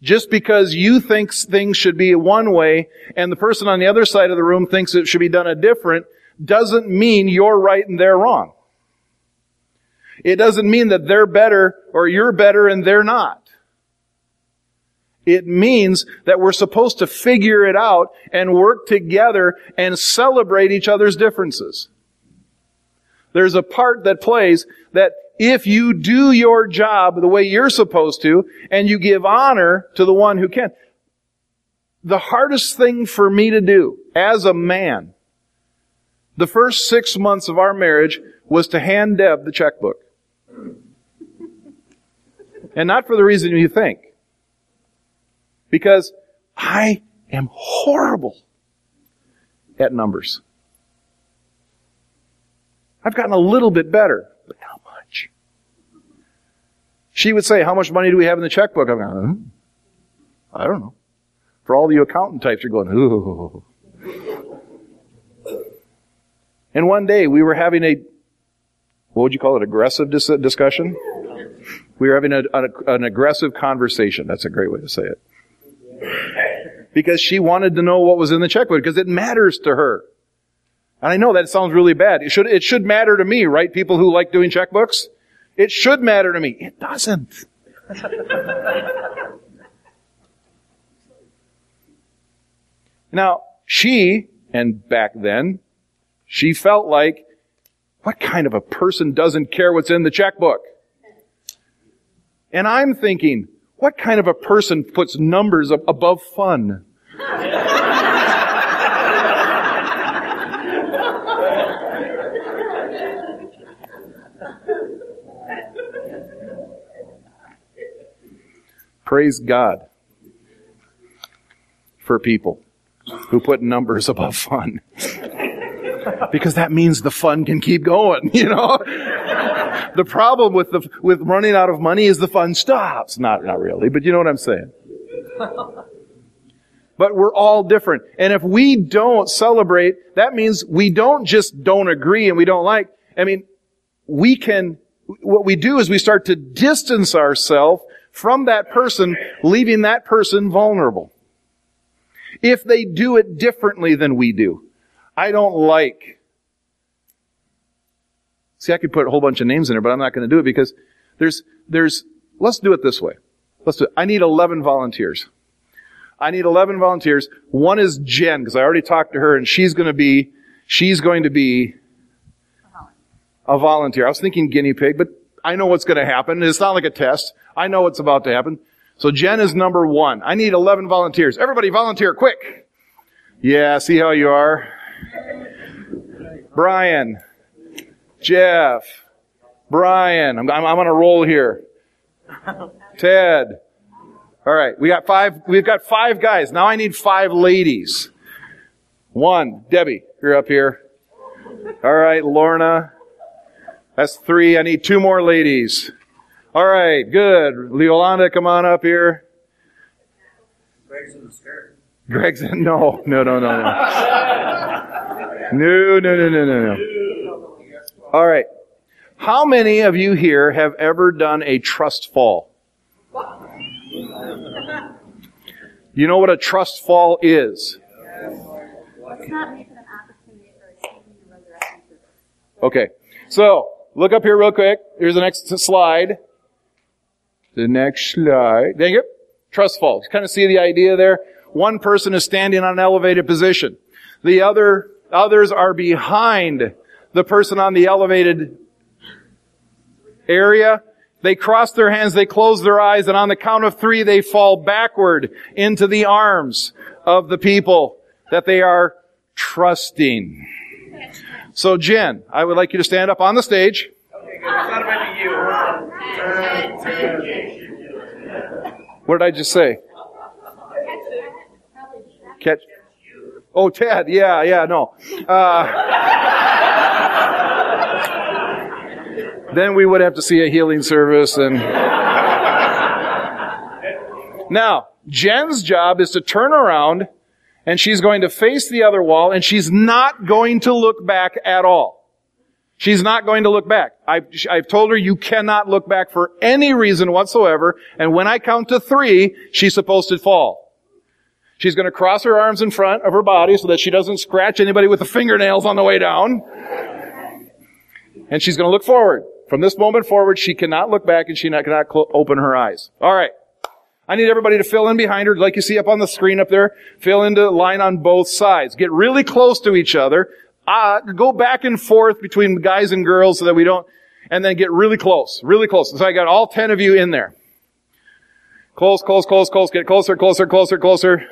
Just because you think things should be one way and the person on the other side of the room thinks it should be done a different doesn't mean you're right and they're wrong. It doesn't mean that they're better or you're better and they're not. It means that we're supposed to figure it out and work together and celebrate each other's differences. There's a part that plays that if you do your job the way you're supposed to, and you give honor to the one who can, the hardest thing for me to do as a man, the first six months of our marriage was to hand Deb the checkbook. And not for the reason you think. Because I am horrible at numbers. I've gotten a little bit better, but not much. She would say, how much money do we have in the checkbook? I'm going, hmm? I don't know. For all you accountant types, you're going, ooh. And one day we were having a, what would you call it, aggressive dis- discussion? We were having a, a, an aggressive conversation. That's a great way to say it. Because she wanted to know what was in the checkbook, because it matters to her. And I know that sounds really bad. It should, it should matter to me, right? People who like doing checkbooks. It should matter to me. It doesn't. now, she, and back then, she felt like, what kind of a person doesn't care what's in the checkbook? And I'm thinking, what kind of a person puts numbers above fun? Praise God for people who put numbers above fun. because that means the fun can keep going, you know? The problem with the, with running out of money is the fun stops. Not, not really, but you know what I'm saying. But we're all different. And if we don't celebrate, that means we don't just don't agree and we don't like. I mean, we can, what we do is we start to distance ourselves from that person, leaving that person vulnerable. If they do it differently than we do. I don't like. See, I could put a whole bunch of names in there, but I'm not going to do it because there's, there's, let's do it this way. Let's do it. I need 11 volunteers. I need 11 volunteers. One is Jen, because I already talked to her and she's going to be, she's going to be a volunteer. I was thinking guinea pig, but I know what's going to happen. It's not like a test. I know what's about to happen. So Jen is number one. I need 11 volunteers. Everybody volunteer quick. Yeah, see how you are. Brian, Jeff, Brian. I'm, I'm, I'm on a roll here. Ted. All right, we got five. We've got five guys. Now I need five ladies. One, Debbie, you're up here. All right, Lorna. That's three. I need two more ladies. All right, good. Yolanda, come on up here. Greg's in the skirt. Greg's in, no, no, no, no, no. No, no, no, no, no, no. All right. How many of you here have ever done a trust fall? You know what a trust fall is? Okay. So, look up here real quick. Here's the next slide. The next slide. Thank you. Trust fall. You Kind of see the idea there? One person is standing on an elevated position. The other Others are behind the person on the elevated area. They cross their hands, they close their eyes, and on the count of three, they fall backward into the arms of the people that they are trusting. So Jen, I would like you to stand up on the stage. What did I just say? Catch. Oh, Ted. Yeah, yeah, no. Uh, then we would have to see a healing service and. Now, Jen's job is to turn around and she's going to face the other wall and she's not going to look back at all. She's not going to look back. I've, I've told her you cannot look back for any reason whatsoever. And when I count to three, she's supposed to fall. She's going to cross her arms in front of her body so that she doesn't scratch anybody with the fingernails on the way down. And she's going to look forward. From this moment forward, she cannot look back and she not, cannot cl- open her eyes. All right. I need everybody to fill in behind her, like you see up on the screen up there. Fill into line on both sides. Get really close to each other. uh, go back and forth between guys and girls so that we don't, and then get really close, really close. So I got all 10 of you in there. Close, close, close, close, get closer, closer, closer, closer.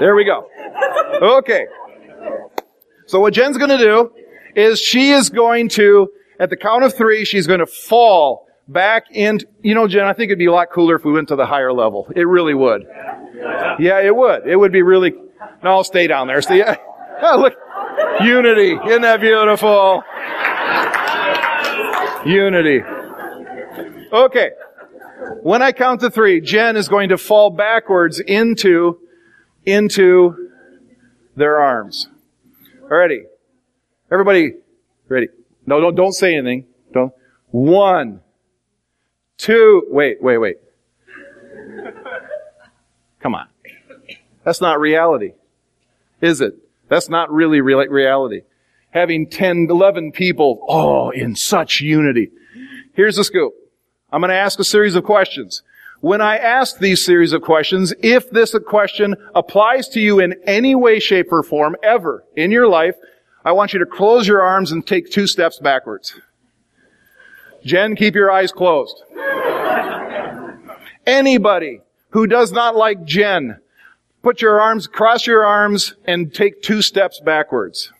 There we go. Okay. So what Jen's going to do is she is going to, at the count of three, she's going to fall back in. You know, Jen, I think it'd be a lot cooler if we went to the higher level. It really would. Yeah, it would. It would be really. No, I'll stay down there. See, oh, look, unity. Isn't that beautiful? Unity. Okay. When I count to three, Jen is going to fall backwards into, into their arms. Alrighty. Everybody, ready? No, don't, don't say anything. Don't. One, two, wait, wait, wait. Come on. That's not reality. Is it? That's not really real, reality. Having 10, 11 people, oh, in such unity. Here's the scoop. I'm going to ask a series of questions. When I ask these series of questions, if this question applies to you in any way, shape, or form ever in your life, I want you to close your arms and take two steps backwards. Jen, keep your eyes closed. Anybody who does not like Jen, put your arms, cross your arms, and take two steps backwards.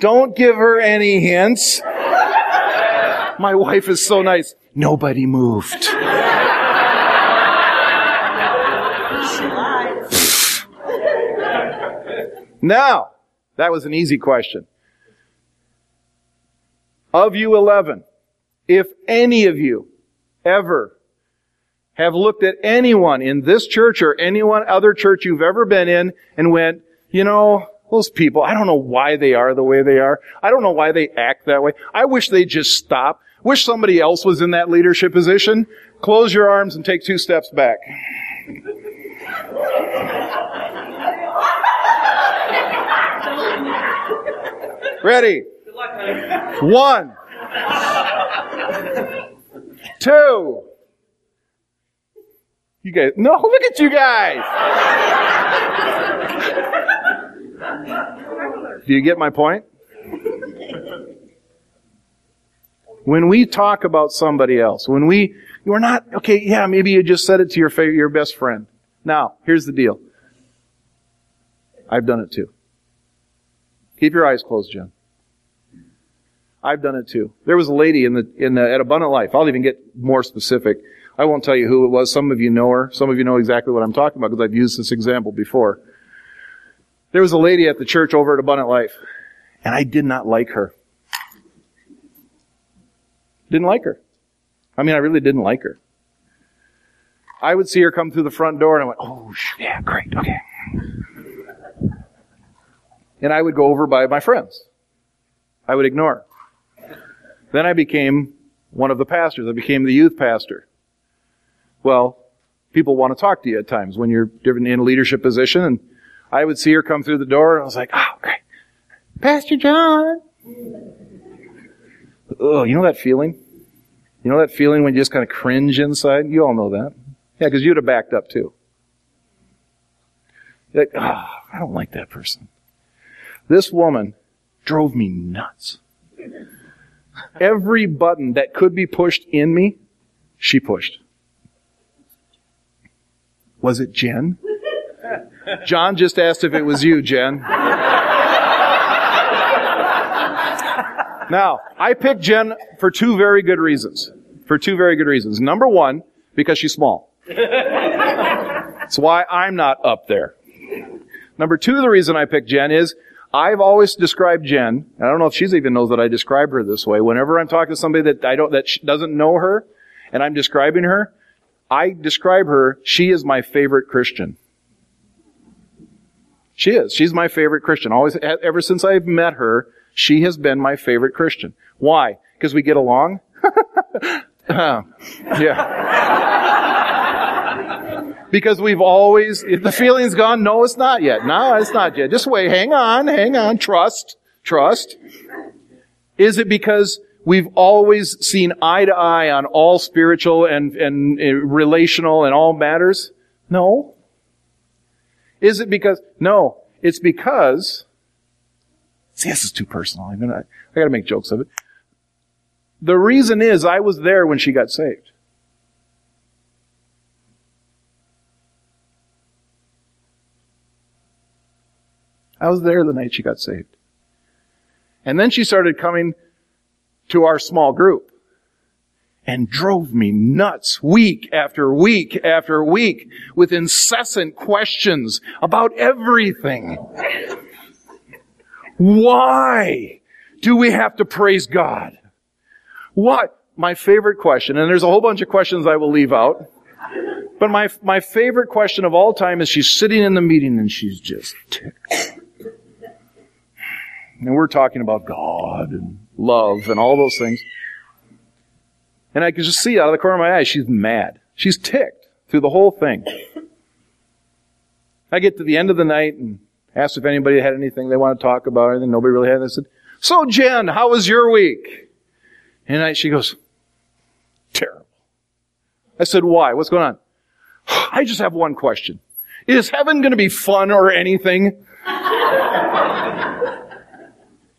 Don't give her any hints. My wife is so nice. Nobody moved. now, that was an easy question. Of you 11, if any of you ever have looked at anyone in this church or anyone other church you've ever been in and went, you know, those people, I don't know why they are the way they are. I don't know why they act that way. I wish they'd just stop. Wish somebody else was in that leadership position. Close your arms and take two steps back. Ready? One. Two. You guys, no, look at you guys. Do you get my point? When we talk about somebody else, when we, you're not, okay, yeah, maybe you just said it to your favorite, your best friend. Now, here's the deal. I've done it too. Keep your eyes closed, Jen. I've done it too. There was a lady in the, in the, at Abundant Life. I'll even get more specific. I won't tell you who it was. Some of you know her. Some of you know exactly what I'm talking about because I've used this example before. There was a lady at the church over at Abundant Life, and I did not like her. Didn't like her. I mean, I really didn't like her. I would see her come through the front door and I went, oh, yeah, great, okay. And I would go over by my friends. I would ignore. Then I became one of the pastors. I became the youth pastor. Well, people want to talk to you at times when you're in a leadership position and I would see her come through the door and I was like, oh, great. Pastor John. Oh, you know that feeling? You know that feeling when you just kind of cringe inside? You all know that. Yeah, because you'd have backed up too. You're like, oh, I don't like that person. This woman drove me nuts. Every button that could be pushed in me, she pushed. Was it Jen? John just asked if it was you, Jen. Now, I picked Jen for two very good reasons. For two very good reasons. Number one, because she's small. That's why I'm not up there. Number two, the reason I picked Jen is I've always described Jen, I don't know if she even knows that I describe her this way. Whenever I'm talking to somebody that I don't, that doesn't know her, and I'm describing her, I describe her, she is my favorite Christian. She is. She's my favorite Christian. Always, ever since I've met her, she has been my favorite Christian. Why? Because we get along? yeah. Because we've always, the feeling's gone, no, it's not yet. No, it's not yet. Just wait. Hang on. Hang on. Trust. Trust. Is it because we've always seen eye to eye on all spiritual and, and uh, relational and all matters? No. Is it because, no, it's because, see, this is too personal. Gonna, I gotta make jokes of it. The reason is I was there when she got saved. I was there the night she got saved. And then she started coming to our small group and drove me nuts week after week after week with incessant questions about everything. Why do we have to praise God? What? My favorite question, and there's a whole bunch of questions I will leave out, but my, my favorite question of all time is she's sitting in the meeting and she's just ticked. And we're talking about God and love and all those things. And I can just see out of the corner of my eye, she's mad. She's ticked through the whole thing. I get to the end of the night and asked if anybody had anything they want to talk about, and nobody really had. I said, "So Jen, how was your week?" And I, she goes, "Terrible." I said, "Why? What's going on?" I just have one question: Is heaven going to be fun or anything?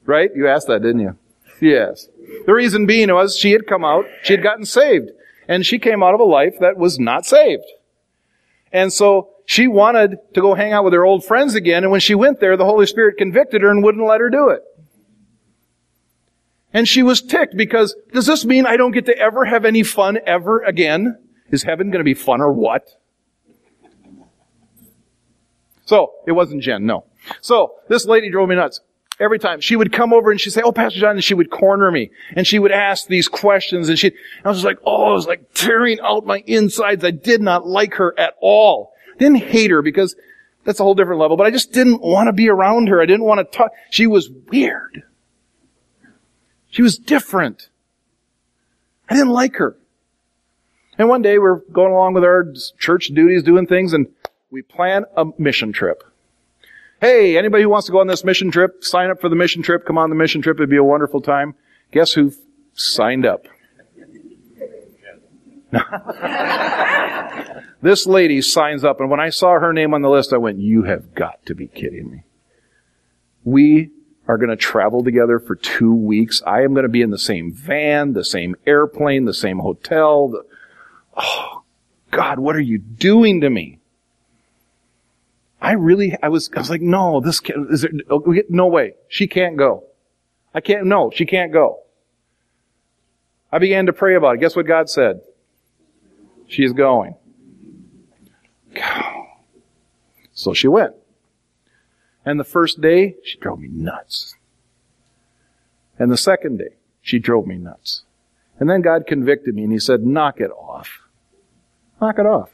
right? You asked that, didn't you? Yes. The reason being was she had come out, she had gotten saved, and she came out of a life that was not saved. And so she wanted to go hang out with her old friends again, and when she went there, the Holy Spirit convicted her and wouldn't let her do it. And she was ticked because, does this mean I don't get to ever have any fun ever again? Is heaven going to be fun or what? So, it wasn't Jen, no. So, this lady drove me nuts every time. She would come over and she'd say, Oh, Pastor John, and she would corner me. And she would ask these questions and she, I was just like, oh, I was like tearing out my insides. I did not like her at all. Didn't hate her because that's a whole different level, but I just didn't want to be around her. I didn't want to talk. She was weird. She was different. I didn't like her. And one day we're going along with our church duties, doing things, and we plan a mission trip. Hey, anybody who wants to go on this mission trip, sign up for the mission trip, come on the mission trip, it'd be a wonderful time. Guess who signed up? this lady signs up, and when I saw her name on the list, I went, You have got to be kidding me. We are going to travel together for two weeks. I am going to be in the same van, the same airplane, the same hotel. The, oh, God, what are you doing to me? I really, I was, I was like, no, this is there, oh, no way. She can't go. I can't, no, she can't go. I began to pray about it. Guess what God said? She is going. So she went. And the first day, she drove me nuts. And the second day, she drove me nuts. And then God convicted me and He said, knock it off. Knock it off.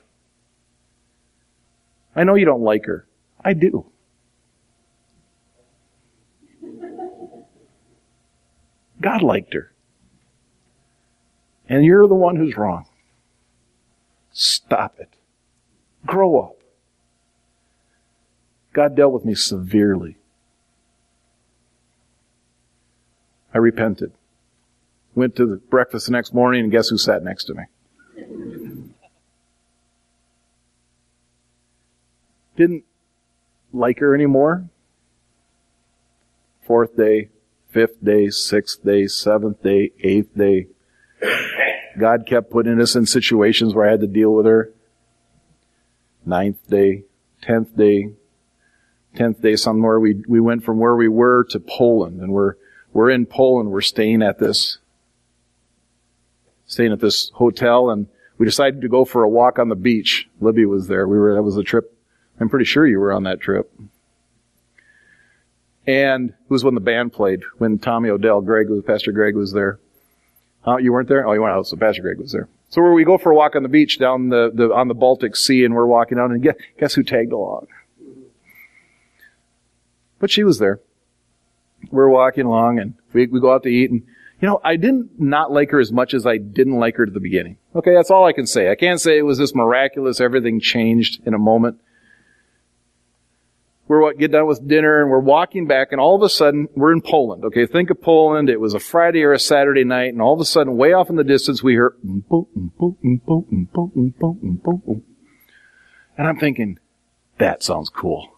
I know you don't like her. I do. God liked her. And you're the one who's wrong. Stop it. Grow up. God dealt with me severely. I repented. Went to the breakfast the next morning, and guess who sat next to me? Didn't like her anymore. Fourth day, fifth day, sixth day, seventh day, eighth day. God kept putting us in situations where I had to deal with her. Ninth day, tenth day, tenth day somewhere. We we went from where we were to Poland, and we're we're in Poland. We're staying at this staying at this hotel, and we decided to go for a walk on the beach. Libby was there. We were that was a trip. I'm pretty sure you were on that trip. And it was when the band played, when Tommy Odell, Greg was Pastor Greg was there. Oh, you weren't there? Oh, you weren't out, so Pastor Greg was there. So we go for a walk on the beach down the, the on the Baltic Sea, and we're walking out, and guess, guess who tagged along? But she was there. We're walking along, and we, we go out to eat, and You know, I didn't not like her as much as I didn't like her at the beginning. Okay, that's all I can say. I can't say it was this miraculous, everything changed in a moment. We're what, get done with dinner and we're walking back and all of a sudden we're in Poland. Okay, think of Poland. It was a Friday or a Saturday night and all of a sudden way off in the distance we hear and I'm thinking, that sounds cool.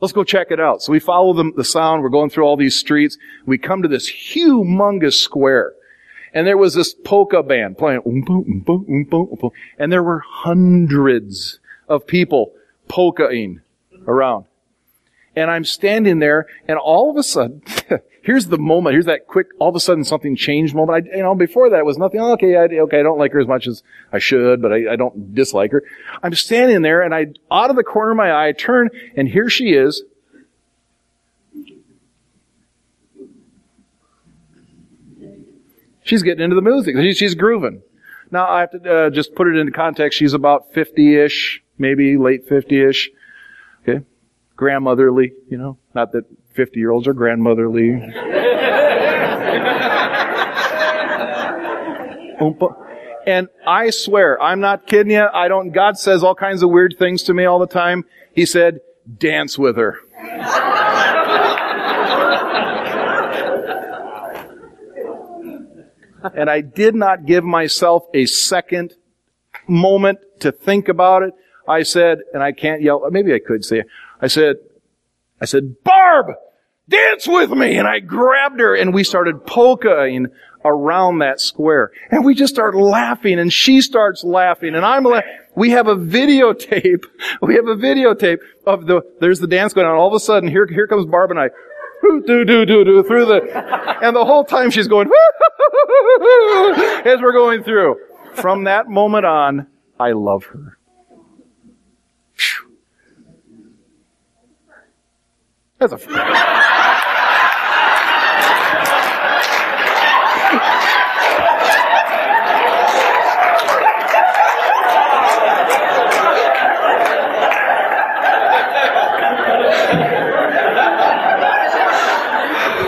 Let's go check it out. So we follow the, the sound. We're going through all these streets. We come to this humongous square. And there was this polka band playing, mm, mm, mm, and there were hundreds of people polkaing around. And I'm standing there, and all of a sudden, here's the moment. Here's that quick, all of a sudden something changed moment. I, you know, before that was nothing. Okay, I, okay, I don't like her as much as I should, but I, I don't dislike her. I'm standing there, and I, out of the corner of my eye, I turn, and here she is. She's getting into the music. She's grooving. Now I have to uh, just put it into context. She's about 50-ish, maybe late 50-ish. Grandmotherly, you know, not that 50 year olds are grandmotherly. and I swear, I'm not kidding you. I don't, God says all kinds of weird things to me all the time. He said, dance with her. and I did not give myself a second moment to think about it. I said, and I can't yell, maybe I could say, I said, I said, Barb, dance with me. And I grabbed her and we started polkaing around that square. And we just start laughing and she starts laughing and I'm laughing. We have a videotape. We have a videotape of the, there's the dance going on. All of a sudden, here, here comes Barb and I, do, do, do, do, through the, and the whole time she's going, as we're going through. From that moment on, I love her. A.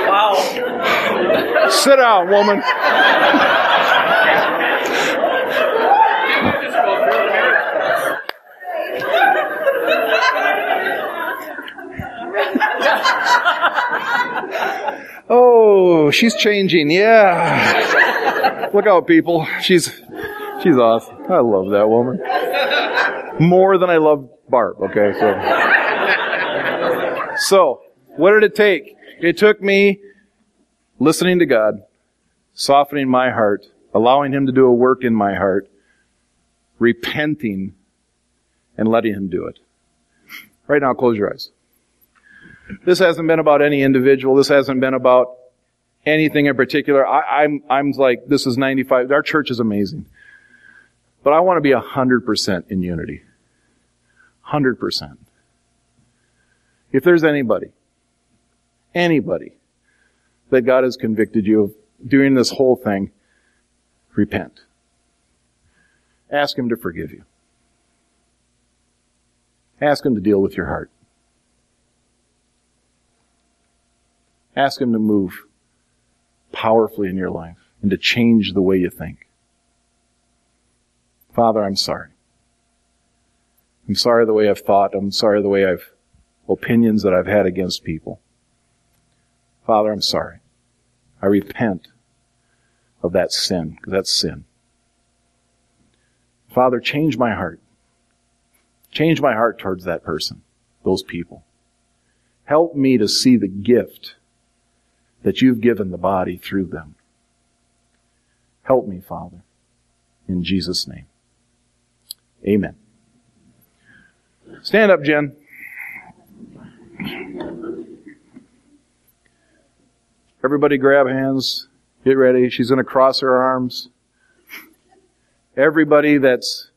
wow. Sit down, woman. She's changing. Yeah. Look out, people. She's, she's awesome. I love that woman. More than I love Barb. Okay, so. So, what did it take? It took me listening to God, softening my heart, allowing Him to do a work in my heart, repenting, and letting Him do it. Right now, close your eyes. This hasn't been about any individual. This hasn't been about anything in particular. I, am I'm, I'm like, this is 95. Our church is amazing. But I want to be 100% in unity. 100%. If there's anybody, anybody that God has convicted you of doing this whole thing, repent. Ask Him to forgive you. Ask Him to deal with your heart. Ask Him to move powerfully in your life and to change the way you think. Father, I'm sorry. I'm sorry the way I've thought. I'm sorry the way I've opinions that I've had against people. Father, I'm sorry. I repent of that sin, because that's sin. Father, change my heart. Change my heart towards that person, those people. Help me to see the gift that you've given the body through them. Help me, Father, in Jesus' name. Amen. Stand up, Jen. Everybody grab hands. Get ready. She's going to cross her arms. Everybody that's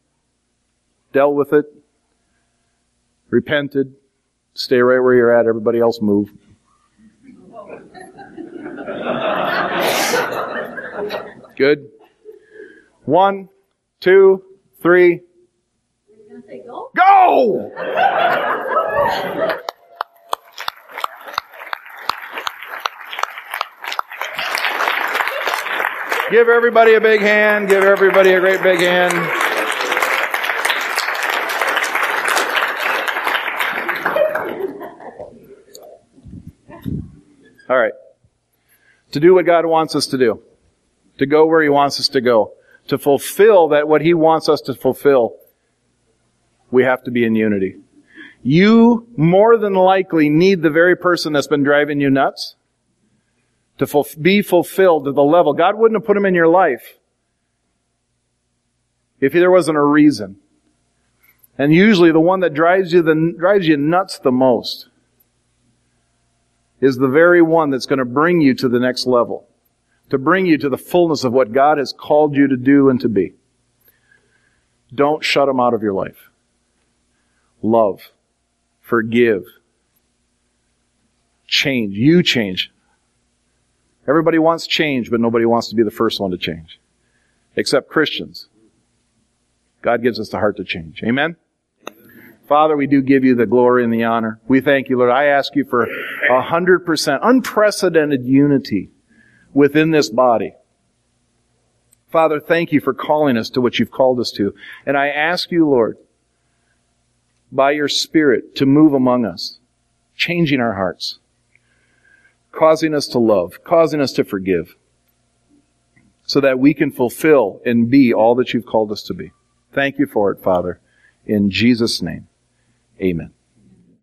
dealt with it, repented, stay right where you're at. Everybody else move. Good. One, two, three. Go! Give everybody a big hand. Give everybody a great big hand. All right. To do what God wants us to do. To go where He wants us to go. To fulfill that what He wants us to fulfill. We have to be in unity. You more than likely need the very person that's been driving you nuts to ful- be fulfilled to the level. God wouldn't have put him in your life if there wasn't a reason. And usually the one that drives you the, drives you nuts the most is the very one that's going to bring you to the next level. To bring you to the fullness of what God has called you to do and to be. Don't shut him out of your life. Love. Forgive. Change. You change. Everybody wants change, but nobody wants to be the first one to change. Except Christians. God gives us the heart to change. Amen? Father, we do give you the glory and the honor. We thank you, Lord. I ask you for a hundred percent unprecedented unity within this body. Father, thank you for calling us to what you've called us to. And I ask you, Lord, by your Spirit to move among us, changing our hearts, causing us to love, causing us to forgive, so that we can fulfill and be all that you've called us to be. Thank you for it, Father. In Jesus' name, amen.